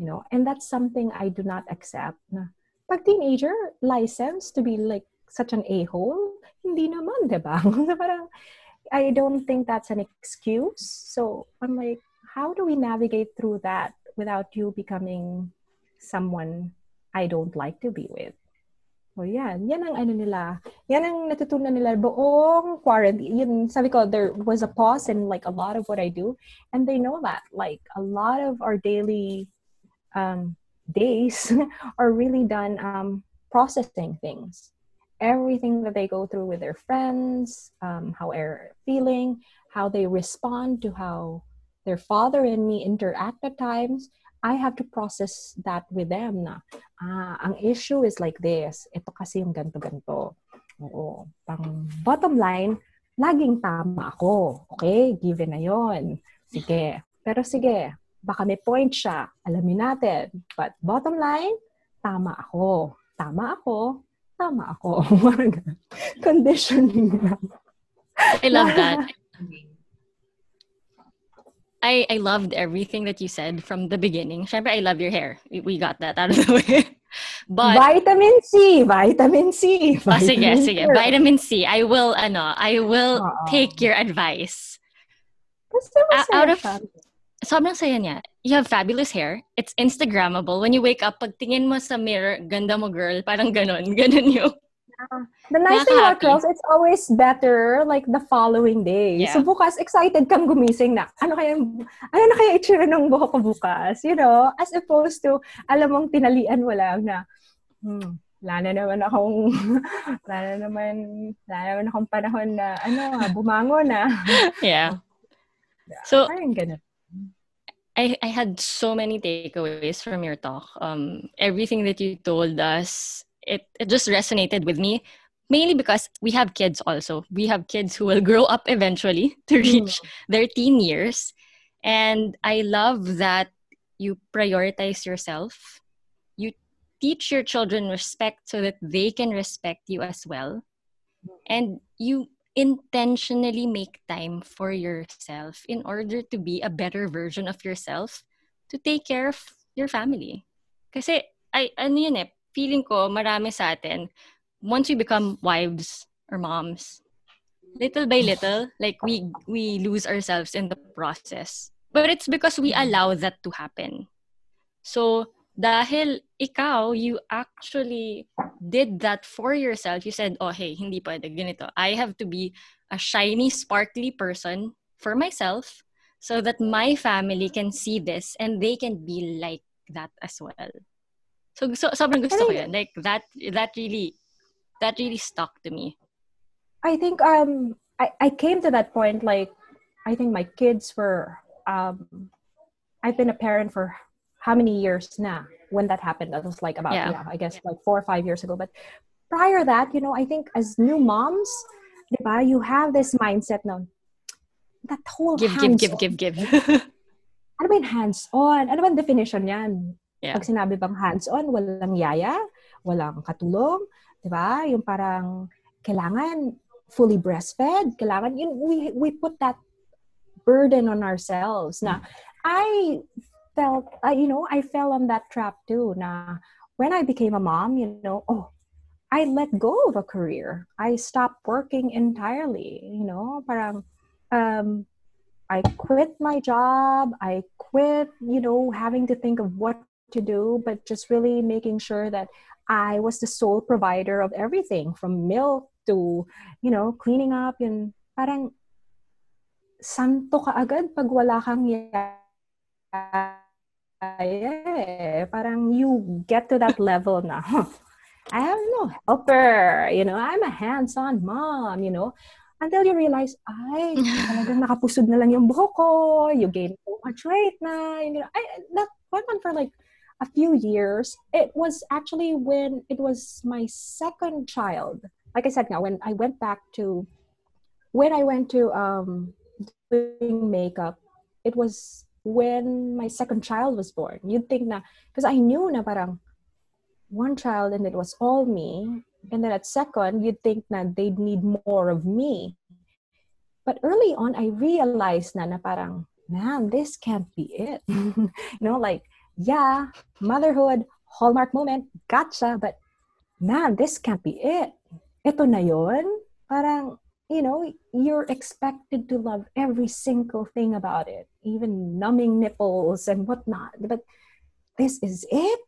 You know? And that's something I do not accept. Na, pag teenager, license to be like such an a-hole, hindi naman, di ba? parang, I don't think that's an excuse. So, I'm like, how do we navigate through that without you becoming someone I don't like to be with. So, yan. Yan ang ano nila. Yan ang natutunan nila buong quarantine. Yun, sabi ko, there was a pause in like a lot of what I do. And they know that. Like, a lot of our daily um, days are really done um, processing things. Everything that they go through with their friends, um, how they're feeling, how they respond to how their father and me interact at times. I have to process that with them na, ah, ang issue is like this. Ito kasi yung ganto-ganto. Oo. Pang bottom line, laging tama ako. Okay? Given na yon. Sige. Pero sige, baka may point siya. Alamin natin. But bottom line, tama ako. Tama ako. Tama ako. Conditioning I love that. I, I loved everything that you said from the beginning. Syempre, I love your hair. We, got that out of the way. But vitamin C, vitamin C. Vitamin oh, sige, sige. Vitamin C. I will ano, I will Uh-oh. take your advice. Out of sobrang saya niya. You have fabulous hair. It's Instagrammable. When you wake up, pagtingin mo sa mirror, ganda mo girl, parang ganon. Ganon yung The nice thing about girls, it's always better like the following day. Yeah. So bukas, excited kang gumising na, ano kaya, ano na kaya itsura ng buhok ko bukas? You know, as opposed to, alam mong tinalian mo lang na, hmm, wala na naman akong, wala na naman, wala na naman akong panahon na, ano, bumangon na. yeah. So, parang ganun. I, I had so many takeaways from your talk. Um, everything that you told us it, it just resonated with me mainly because we have kids also we have kids who will grow up eventually to mm. reach mm. their teen years and i love that you prioritize yourself you teach your children respect so that they can respect you as well and you intentionally make time for yourself in order to be a better version of yourself to take care of your family kasi ay ano yun eh feeling ko marami sa atin, once we become wives or moms, little by little, like we we lose ourselves in the process. But it's because we allow that to happen. So, dahil ikaw, you actually did that for yourself. You said, oh, hey, hindi pwede, ganito. I have to be a shiny, sparkly person for myself so that my family can see this and they can be like that as well. So, so sobrang gusto ko yun. Like, that, that really, that really stuck to me. I think, um, I, I came to that point, like, I think my kids were, um, I've been a parent for how many years now when that happened? That was like about, yeah, yeah I guess like four or five years ago. But prior that, you know, I think as new moms, diba, you have this mindset now, that whole give, give, give, give, give. ano ba yung hands-on? Ano ba definition yan? Yeah. Pag sinabi bang hands-on, walang yaya, walang katulong, di ba? Yung parang kailangan fully breastfed, kailangan, yun, we, we put that burden on ourselves na hmm. I felt, uh, you know, I fell on that trap too na when I became a mom, you know, oh, I let go of a career. I stopped working entirely, you know, parang um I quit my job. I quit, you know, having to think of what to do, but just really making sure that I was the sole provider of everything from milk to, you know, cleaning up and parang santo ka agad pag wala kang yaya. Parang you get to that level na, I have no helper, you know, I'm a hands-on mom, you know, until you realize, ay, talagang nakapusod na lang yung buhok ko, you gain so much weight na, you know, I, that went on for like a few years. It was actually when it was my second child. Like I said now, when I went back to, when I went to um, doing makeup, it was when my second child was born. You'd think na, because I knew na parang, one child and it was all me. And then at second, you'd think that they'd need more of me. But early on, I realized na, na parang, man, this can't be it. you know, like, yeah, motherhood, hallmark moment, gotcha, but man, this can't be it. Ito na yon. Parang, you know, you're expected to love every single thing about it, even numbing nipples and whatnot. But this is it.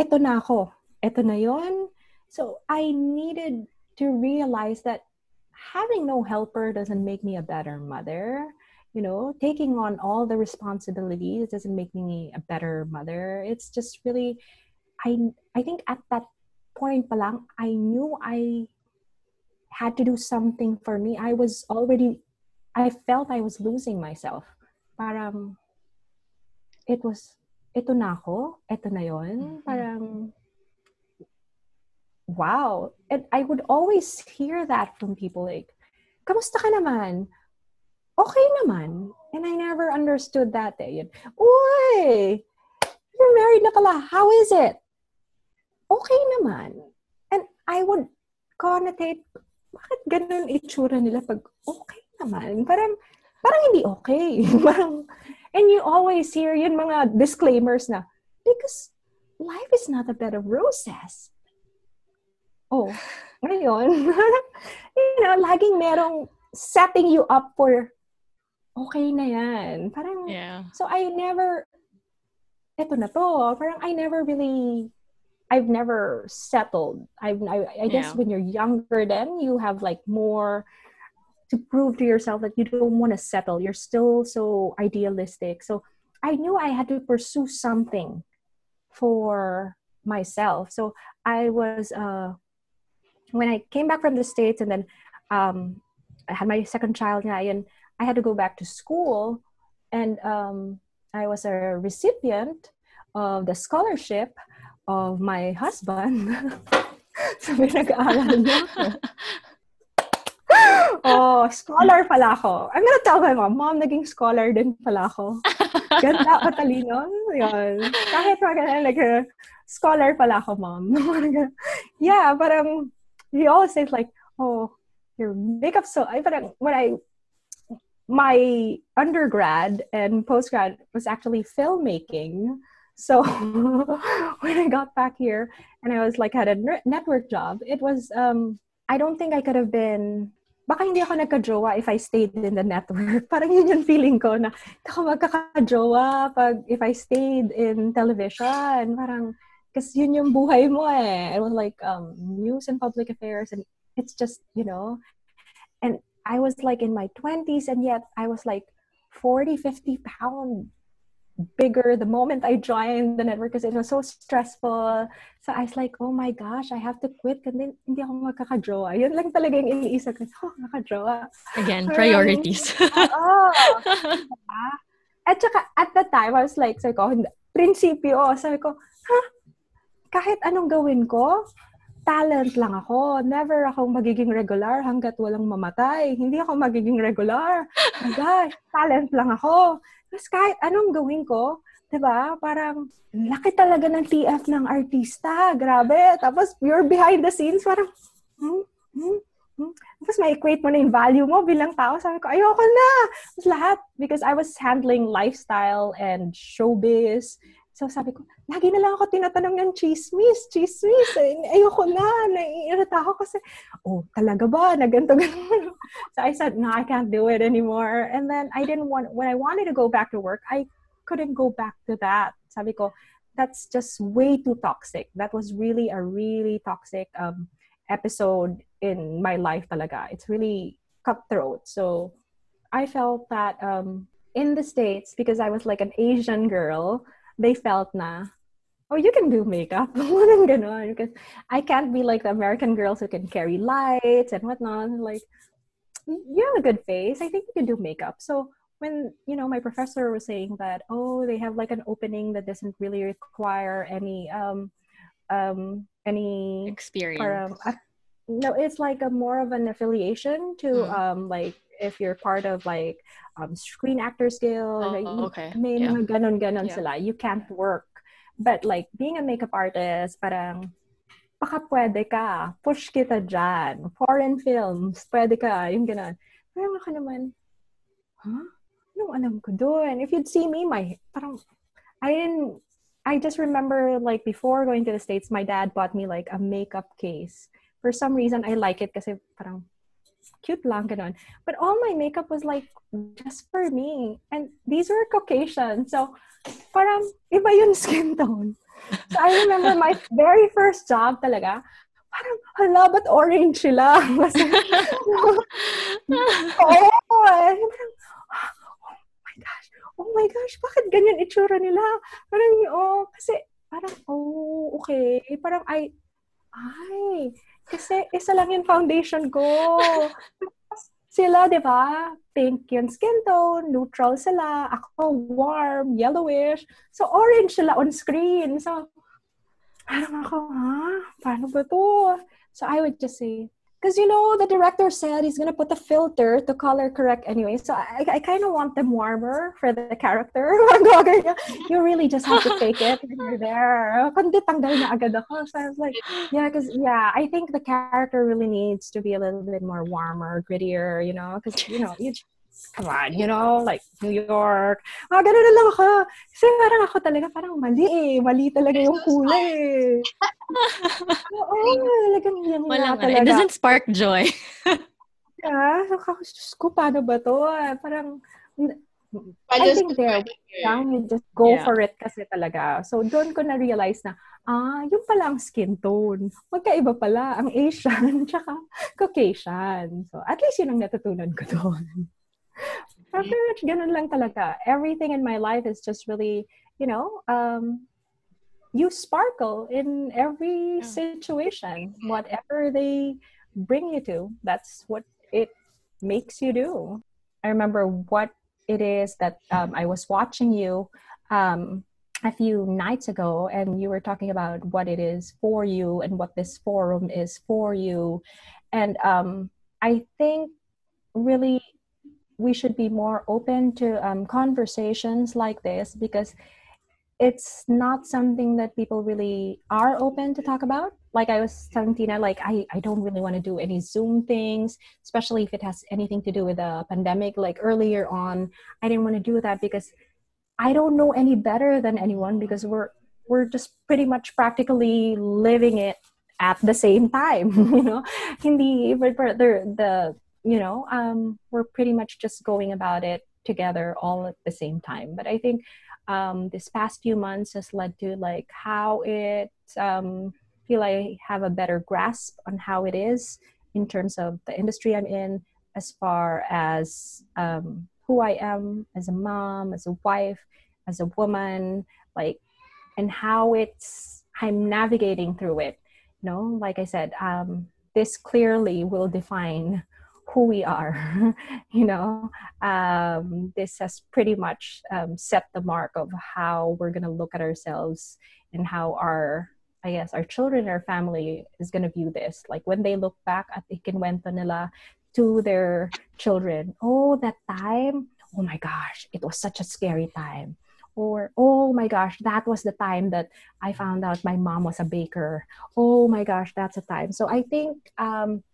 Ito na ako. Ito na yon. So I needed to realize that having no helper doesn't make me a better mother. You know, taking on all the responsibilities doesn't make me a better mother. It's just really, I I think at that point palang, I knew I had to do something for me. I was already, I felt I was losing myself. Parang, it was, ito na ako, ito na yon. Mm-hmm. Parang, wow. And I would always hear that from people like, kamusta ka naman? Okay naman. And I never understood that. Eh. Uy, you're married na pala. How is it? Okay naman. And I would connotate, bakit ganun itsura nila pag okay naman? Parang, parang hindi okay. parang, and you always hear yun mga disclaimers na, because life is not a bed of roses oh, ngayon, you know, laging merong setting you up for, okay na yan. Parang, yeah. so I never, eto na to, parang I never really, I've never settled. I've, I, I guess yeah. when you're younger then, you have like more to prove to yourself that you don't want to settle. You're still so idealistic. So I knew I had to pursue something for myself. So I was uh, when I came back from the States and then um, I had my second child and I had to go back to school and um, I was a recipient of the scholarship of my husband. so pinag-aaral niya ako. oh, scholar pala ako. I'm gonna tell my mom, mom, naging scholar din pala ako. Ganda, katalino. Yun. Kahit maganda, like, uh, scholar pala ako, mom. yeah, parang, he always says like, "Oh, your makeup so." I but when I my undergrad and postgrad was actually filmmaking. So when I got back here and I was like had a network job, it was um I don't think I could have been baka hindi ako nagka-jowa if I stayed in the network. Parang yun yung feeling ko na ako pag if I stayed in television. Parang because yun yung buhay mo eh. It was like um, news and public affairs, and it's just you know, and I was like in my twenties, and yet I was like 40, 50 pound bigger the moment I joined the network because it was so stressful. So I was like, oh my gosh, I have to quit kasi hindi ako magkakajowa. Yun lang talaga yung iniisip ko. Oh, makakajowa. Again, priorities. oh. At saka, at the time, I was like, sabi ko, prinsipyo, sabi ko, huh, kahit anong gawin ko, talent lang ako. Never akong magiging regular hanggat walang mamatay. Hindi ako magiging regular. Gosh, talent lang ako. Tapos kahit anong gawin ko, 'di ba? Parang laki talaga ng TF ng artista. Grabe. Tapos you're behind the scenes parang hmm, hmm, hmm. Tapos may equate mo na yung value mo bilang tao. Sabi ko, ayoko na. Tapos lahat. Because I was handling lifestyle and showbiz. So sabi ko, lagi na lang ako tinatanong ng chismis, chismis. Eh, ayoko na, naiirita ako kasi, oh, talaga ba? Na ganito, ganito. So I said, no, I can't do it anymore. And then I didn't want, when I wanted to go back to work, I couldn't go back to that. Sabi ko, that's just way too toxic. That was really a really toxic um, episode in my life talaga. It's really cutthroat. So I felt that um, in the States, because I was like an Asian girl, they felt na, oh, you can do makeup. because I can't be like the American girls who can carry lights and whatnot. Like, you have a good face. I think you can do makeup. So when, you know, my professor was saying that, oh, they have like an opening that doesn't really require any, um, um, any experience. uh, no, it's like a more of an affiliation to, Mm. um, like, if you're part of like um, Screen Actors Guild, Oh, like, okay. may Yeah. mga ganon-ganon Yeah. sila. You can't work. But like being a makeup artist, parang baka pwede ka. Push kita dyan. Foreign films, pwede ka. Yung ganon. Parang ako naman, huh? Anong alam ko doon? If you'd see me, my, parang, I didn't, I just remember like before going to the States, my dad bought me like a makeup case. For some reason, I like it kasi parang cute lang, ganon. But all my makeup was like just for me. And these were Caucasian. So parang iba yung skin tone. So I remember my very first job talaga, parang, hala, ba't orange sila? Eh. Parang, oh my gosh, oh my gosh, bakit ganyan itsura nila? Parang, oh, kasi, parang, oh, okay. Parang, I, ay, kasi isa lang yung foundation ko. Sila, di ba? Pink yung skin tone, neutral sila. Ako, warm, yellowish. So, orange sila on screen. So, parang ako, ha? Paano ba to? So, I would just say, because, you know, the director said he's gonna put a filter to color correct anyway. So, I, I kind of want them warmer for the character. you really just have to fake it when you're there. So, I was like, yeah, because yeah, I think the character really needs to be a little bit more warmer, grittier, you know, because you know, you come on, you know, like New York. Ah, ganun na lang ako. Kasi parang ako talaga parang mali eh. Mali talaga yung kulay eh. Oo, talagang yan Wala nga. It talaga. doesn't spark joy. Yeah, so, ako, Diyos ko, paano ba to? Parang, I I think there, here. young, you just go Yeah. for it kasi talaga. So, doon ko na-realize na, ah, yung pala ang skin tone. Magkaiba pala ang Asian tsaka Caucasian. So, at least yun ang natutunan ko doon. Pretty much ganun lang talaga. Everything in my life is just really, you know, um, you sparkle in every situation. Whatever they bring you to, that's what it makes you do. I remember what it is that um, I was watching you um, a few nights ago, and you were talking about what it is for you and what this forum is for you. And um, I think really we should be more open to um, conversations like this because it's not something that people really are open to talk about. Like I was telling Tina, like I, I don't really want to do any Zoom things, especially if it has anything to do with a pandemic. Like earlier on, I didn't want to do that because I don't know any better than anyone because we're we're just pretty much practically living it at the same time. you know, hindi the the you know um, we're pretty much just going about it together all at the same time. But I think um, this past few months has led to like how it um, feel I have a better grasp on how it is in terms of the industry I'm in, as far as um, who I am as a mom, as a wife, as a woman, like, and how it's I'm navigating through it. You know, like I said, um, this clearly will define who we are. you know, um, this has pretty much um, set the mark of how we're gonna look at ourselves and how our I guess our children, our family is gonna view this. Like when they look back at ikinwento nila to their children, oh that time, oh my gosh, it was such a scary time. Or oh my gosh, that was the time that I found out my mom was a baker. Oh my gosh, that's a time. So I think um,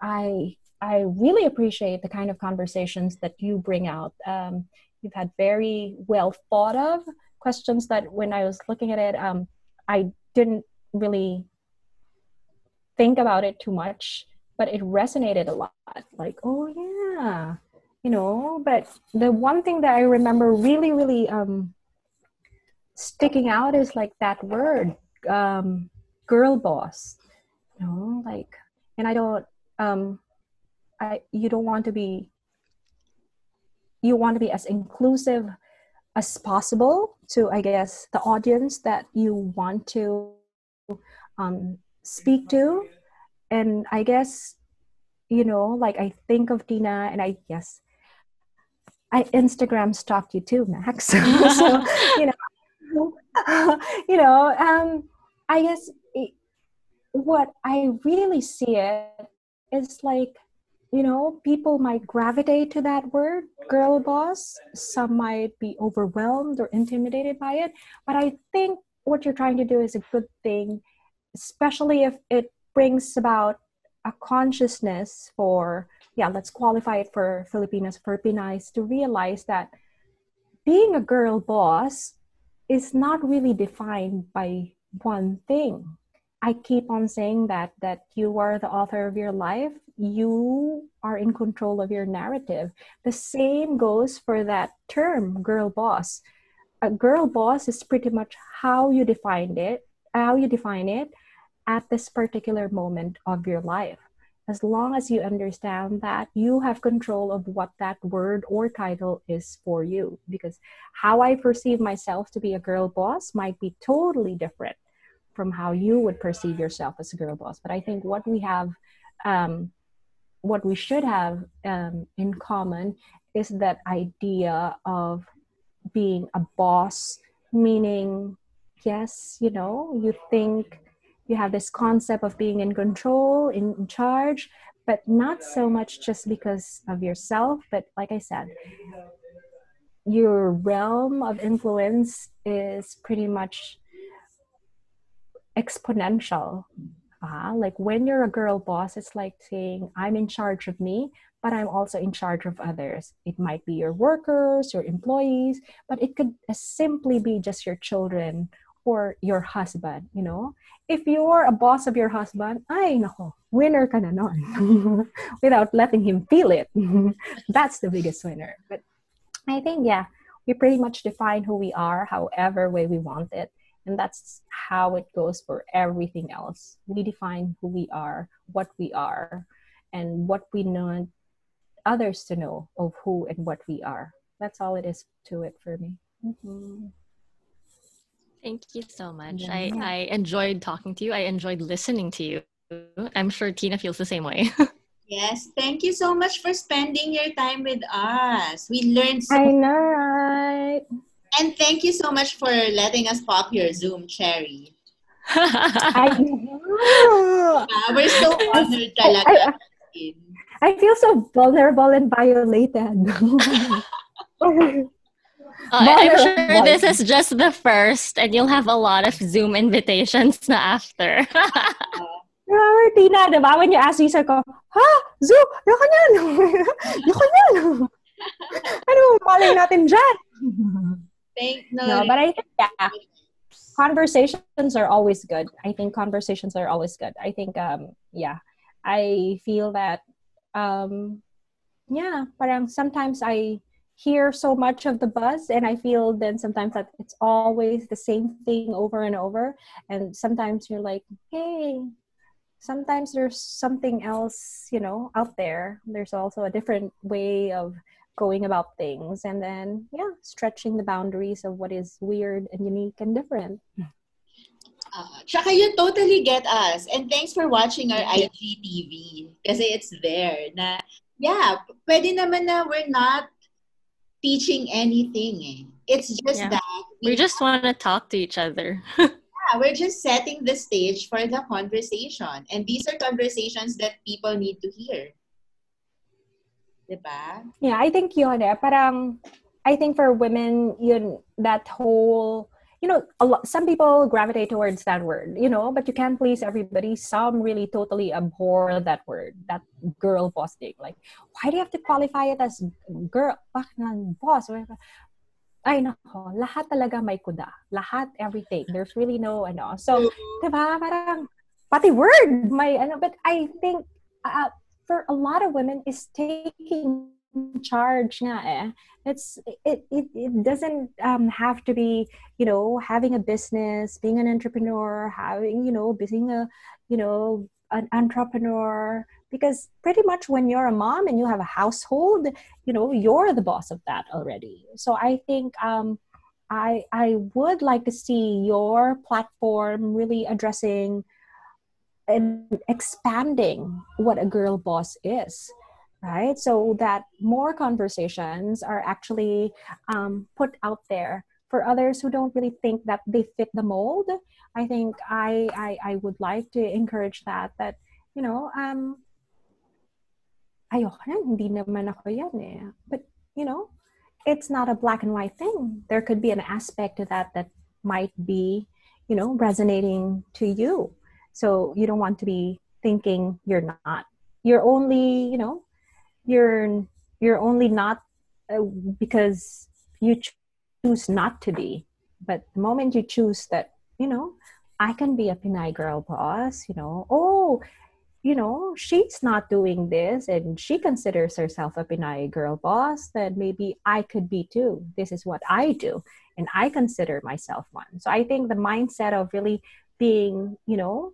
I I really appreciate the kind of conversations that you bring out. Um, you've had very well thought of questions that when I was looking at it, um, I didn't really think about it too much, but it resonated a lot. Like, oh yeah, you know. But the one thing that I remember really, really um, sticking out is like that word, um, girl boss. You know, like, and I don't, um, I you don't want to be. You want to be as inclusive as possible to, I guess, the audience that you want to um, speak to. And I guess, you know, like I think of Tina and I guess I Instagram stalked you too, Max. so, you know, you know, um, I guess it, what I really see it is like, you know, people might gravitate to that word, girl boss. Some might be overwhelmed or intimidated by it. But I think what you're trying to do is a good thing especially if it brings about a consciousness for yeah let's qualify it for filipinos for Pinays to realize that being a girl boss is not really defined by one thing i keep on saying that that you are the author of your life you are in control of your narrative the same goes for that term girl boss a girl boss is pretty much how you defined it how you define it at this particular moment of your life. As long as you understand that you have control of what that word or title is for you. Because how I perceive myself to be a girl boss might be totally different from how you would perceive yourself as a girl boss. But I think what we have, um, what we should have um, in common is that idea of being a boss, meaning, yes, you know, you think you have this concept of being in control in, in charge but not so much just because of yourself but like i said your realm of influence is pretty much exponential uh, like when you're a girl boss it's like saying i'm in charge of me but i'm also in charge of others it might be your workers your employees but it could simply be just your children or your husband, you know? If you're a boss of your husband, ay nako, winner ka na nun. Without letting him feel it. That's the biggest winner. But I think, yeah, we pretty much define who we are however way we want it. And that's how it goes for everything else. We define who we are, what we are, and what we want others to know of who and what we are. That's all it is to it for me. Mm-hmm. Thank you so much. Yeah. I, I enjoyed talking to you. I enjoyed listening to you. I'm sure Tina feels the same way. yes. Thank you so much for spending your time with us. We learned so I know, right? And thank you so much for letting us pop your Zoom cherry. I know. Uh, we're so honored talaga. I, I, I feel so vulnerable and violated. Uh, I'm sure this is just the first, and you'll have a lot of Zoom invitations na after. Remember, Tina, di ba? When you ask me, ko, ha? Zoom? Yoko niyan! Yoko niyan! ano, malay natin dyan? Thank no. no, but I think, yeah, conversations are always good. I think conversations are always good. I think, um, yeah, I feel that, um, yeah, parang sometimes I hear so much of the buzz and i feel then sometimes that it's always the same thing over and over and sometimes you're like hey sometimes there's something else you know out there there's also a different way of going about things and then yeah stretching the boundaries of what is weird and unique and different uh, tsaka you totally get us. And thanks for watching our IGTV. Kasi it's there na, yeah, pwede naman na we're not teaching anything. Eh. It's just yeah. that we, we just want to talk to each other. yeah, we're just setting the stage for the conversation. And these are conversations that people need to hear. Diba? Yeah, I think yun eh. Parang, I think for women, yun, that whole you know a lot some people gravitate towards that word you know but you can't please everybody some really totally abhor that word that girl boss thing like why do you have to qualify it as girl boss ay nako, lahat talaga may kuda. Lahat, everything. There's really no, ano. So, diba, parang, pati word, may, ano, but I think, uh, for a lot of women, is taking charge nga eh. It's, it, it, it doesn't um, have to be, you know, having a business, being an entrepreneur, having, you know, being a, you know, an entrepreneur, because pretty much when you're a mom and you have a household you know you're the boss of that already so i think um, i i would like to see your platform really addressing and expanding what a girl boss is right so that more conversations are actually um, put out there for others who don't really think that they fit the mold i think i i, I would like to encourage that that you know um, ayoko na, hindi naman ako yan eh. But, you know, it's not a black and white thing. There could be an aspect to that that might be, you know, resonating to you. So you don't want to be thinking you're not. You're only, you know, you're you're only not uh, because you choose not to be. But the moment you choose that, you know, I can be a Pinay girl boss, you know, oh, you know, she's not doing this and she considers herself a Pinay girl boss, then maybe I could be too. This is what I do. And I consider myself one. So I think the mindset of really being, you know,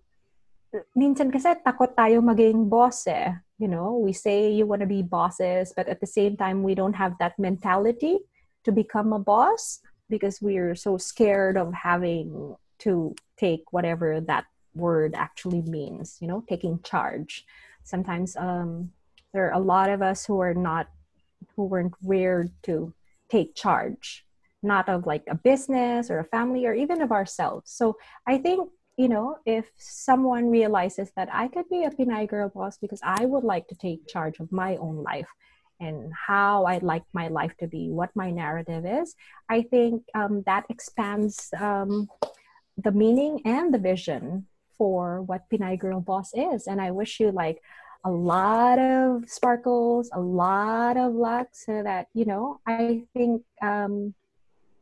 minsan kasi takot tayo maging boss eh. You know, we say you want to be bosses, but at the same time, we don't have that mentality to become a boss because we're so scared of having to take whatever that word actually means you know taking charge sometimes um, there are a lot of us who are not who weren't reared to take charge not of like a business or a family or even of ourselves so i think you know if someone realizes that i could be a pinay girl boss because i would like to take charge of my own life and how I'd like my life to be, what my narrative is, I think um, that expands um, the meaning and the vision for what Pinay Girl Boss is. And I wish you like a lot of sparkles, a lot of luck so that, you know, I think um,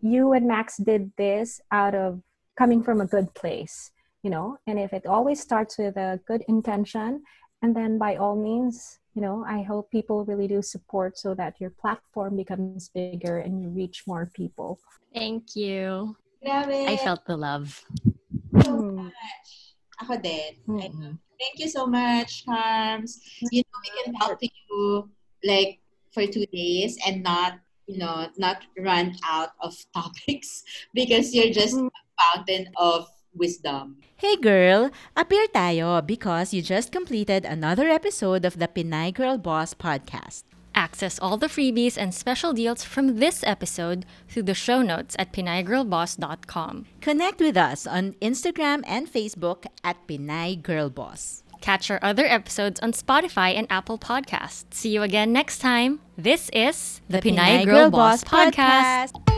you and Max did this out of coming from a good place, you know, and if it always starts with a good intention, and then by all means, you know, I hope people really do support so that your platform becomes bigger and you reach more people. Thank you. I felt the love. So much. Ako din. Mm-hmm. Thank you so much, Carms. You know, we can talk to you like for two days and not, you know, not run out of topics because you're just mm-hmm. a fountain of wisdom. Hey girl, appear tayo because you just completed another episode of the Pinay Girl Boss podcast. Access all the freebies and special deals from this episode through the show notes at PinayGirlBoss.com. Connect with us on Instagram and Facebook at Pinay Girl Boss. Catch our other episodes on Spotify and Apple Podcasts. See you again next time. This is the, the Pinay, Pinay Girl, Girl Boss, Boss podcast. podcast.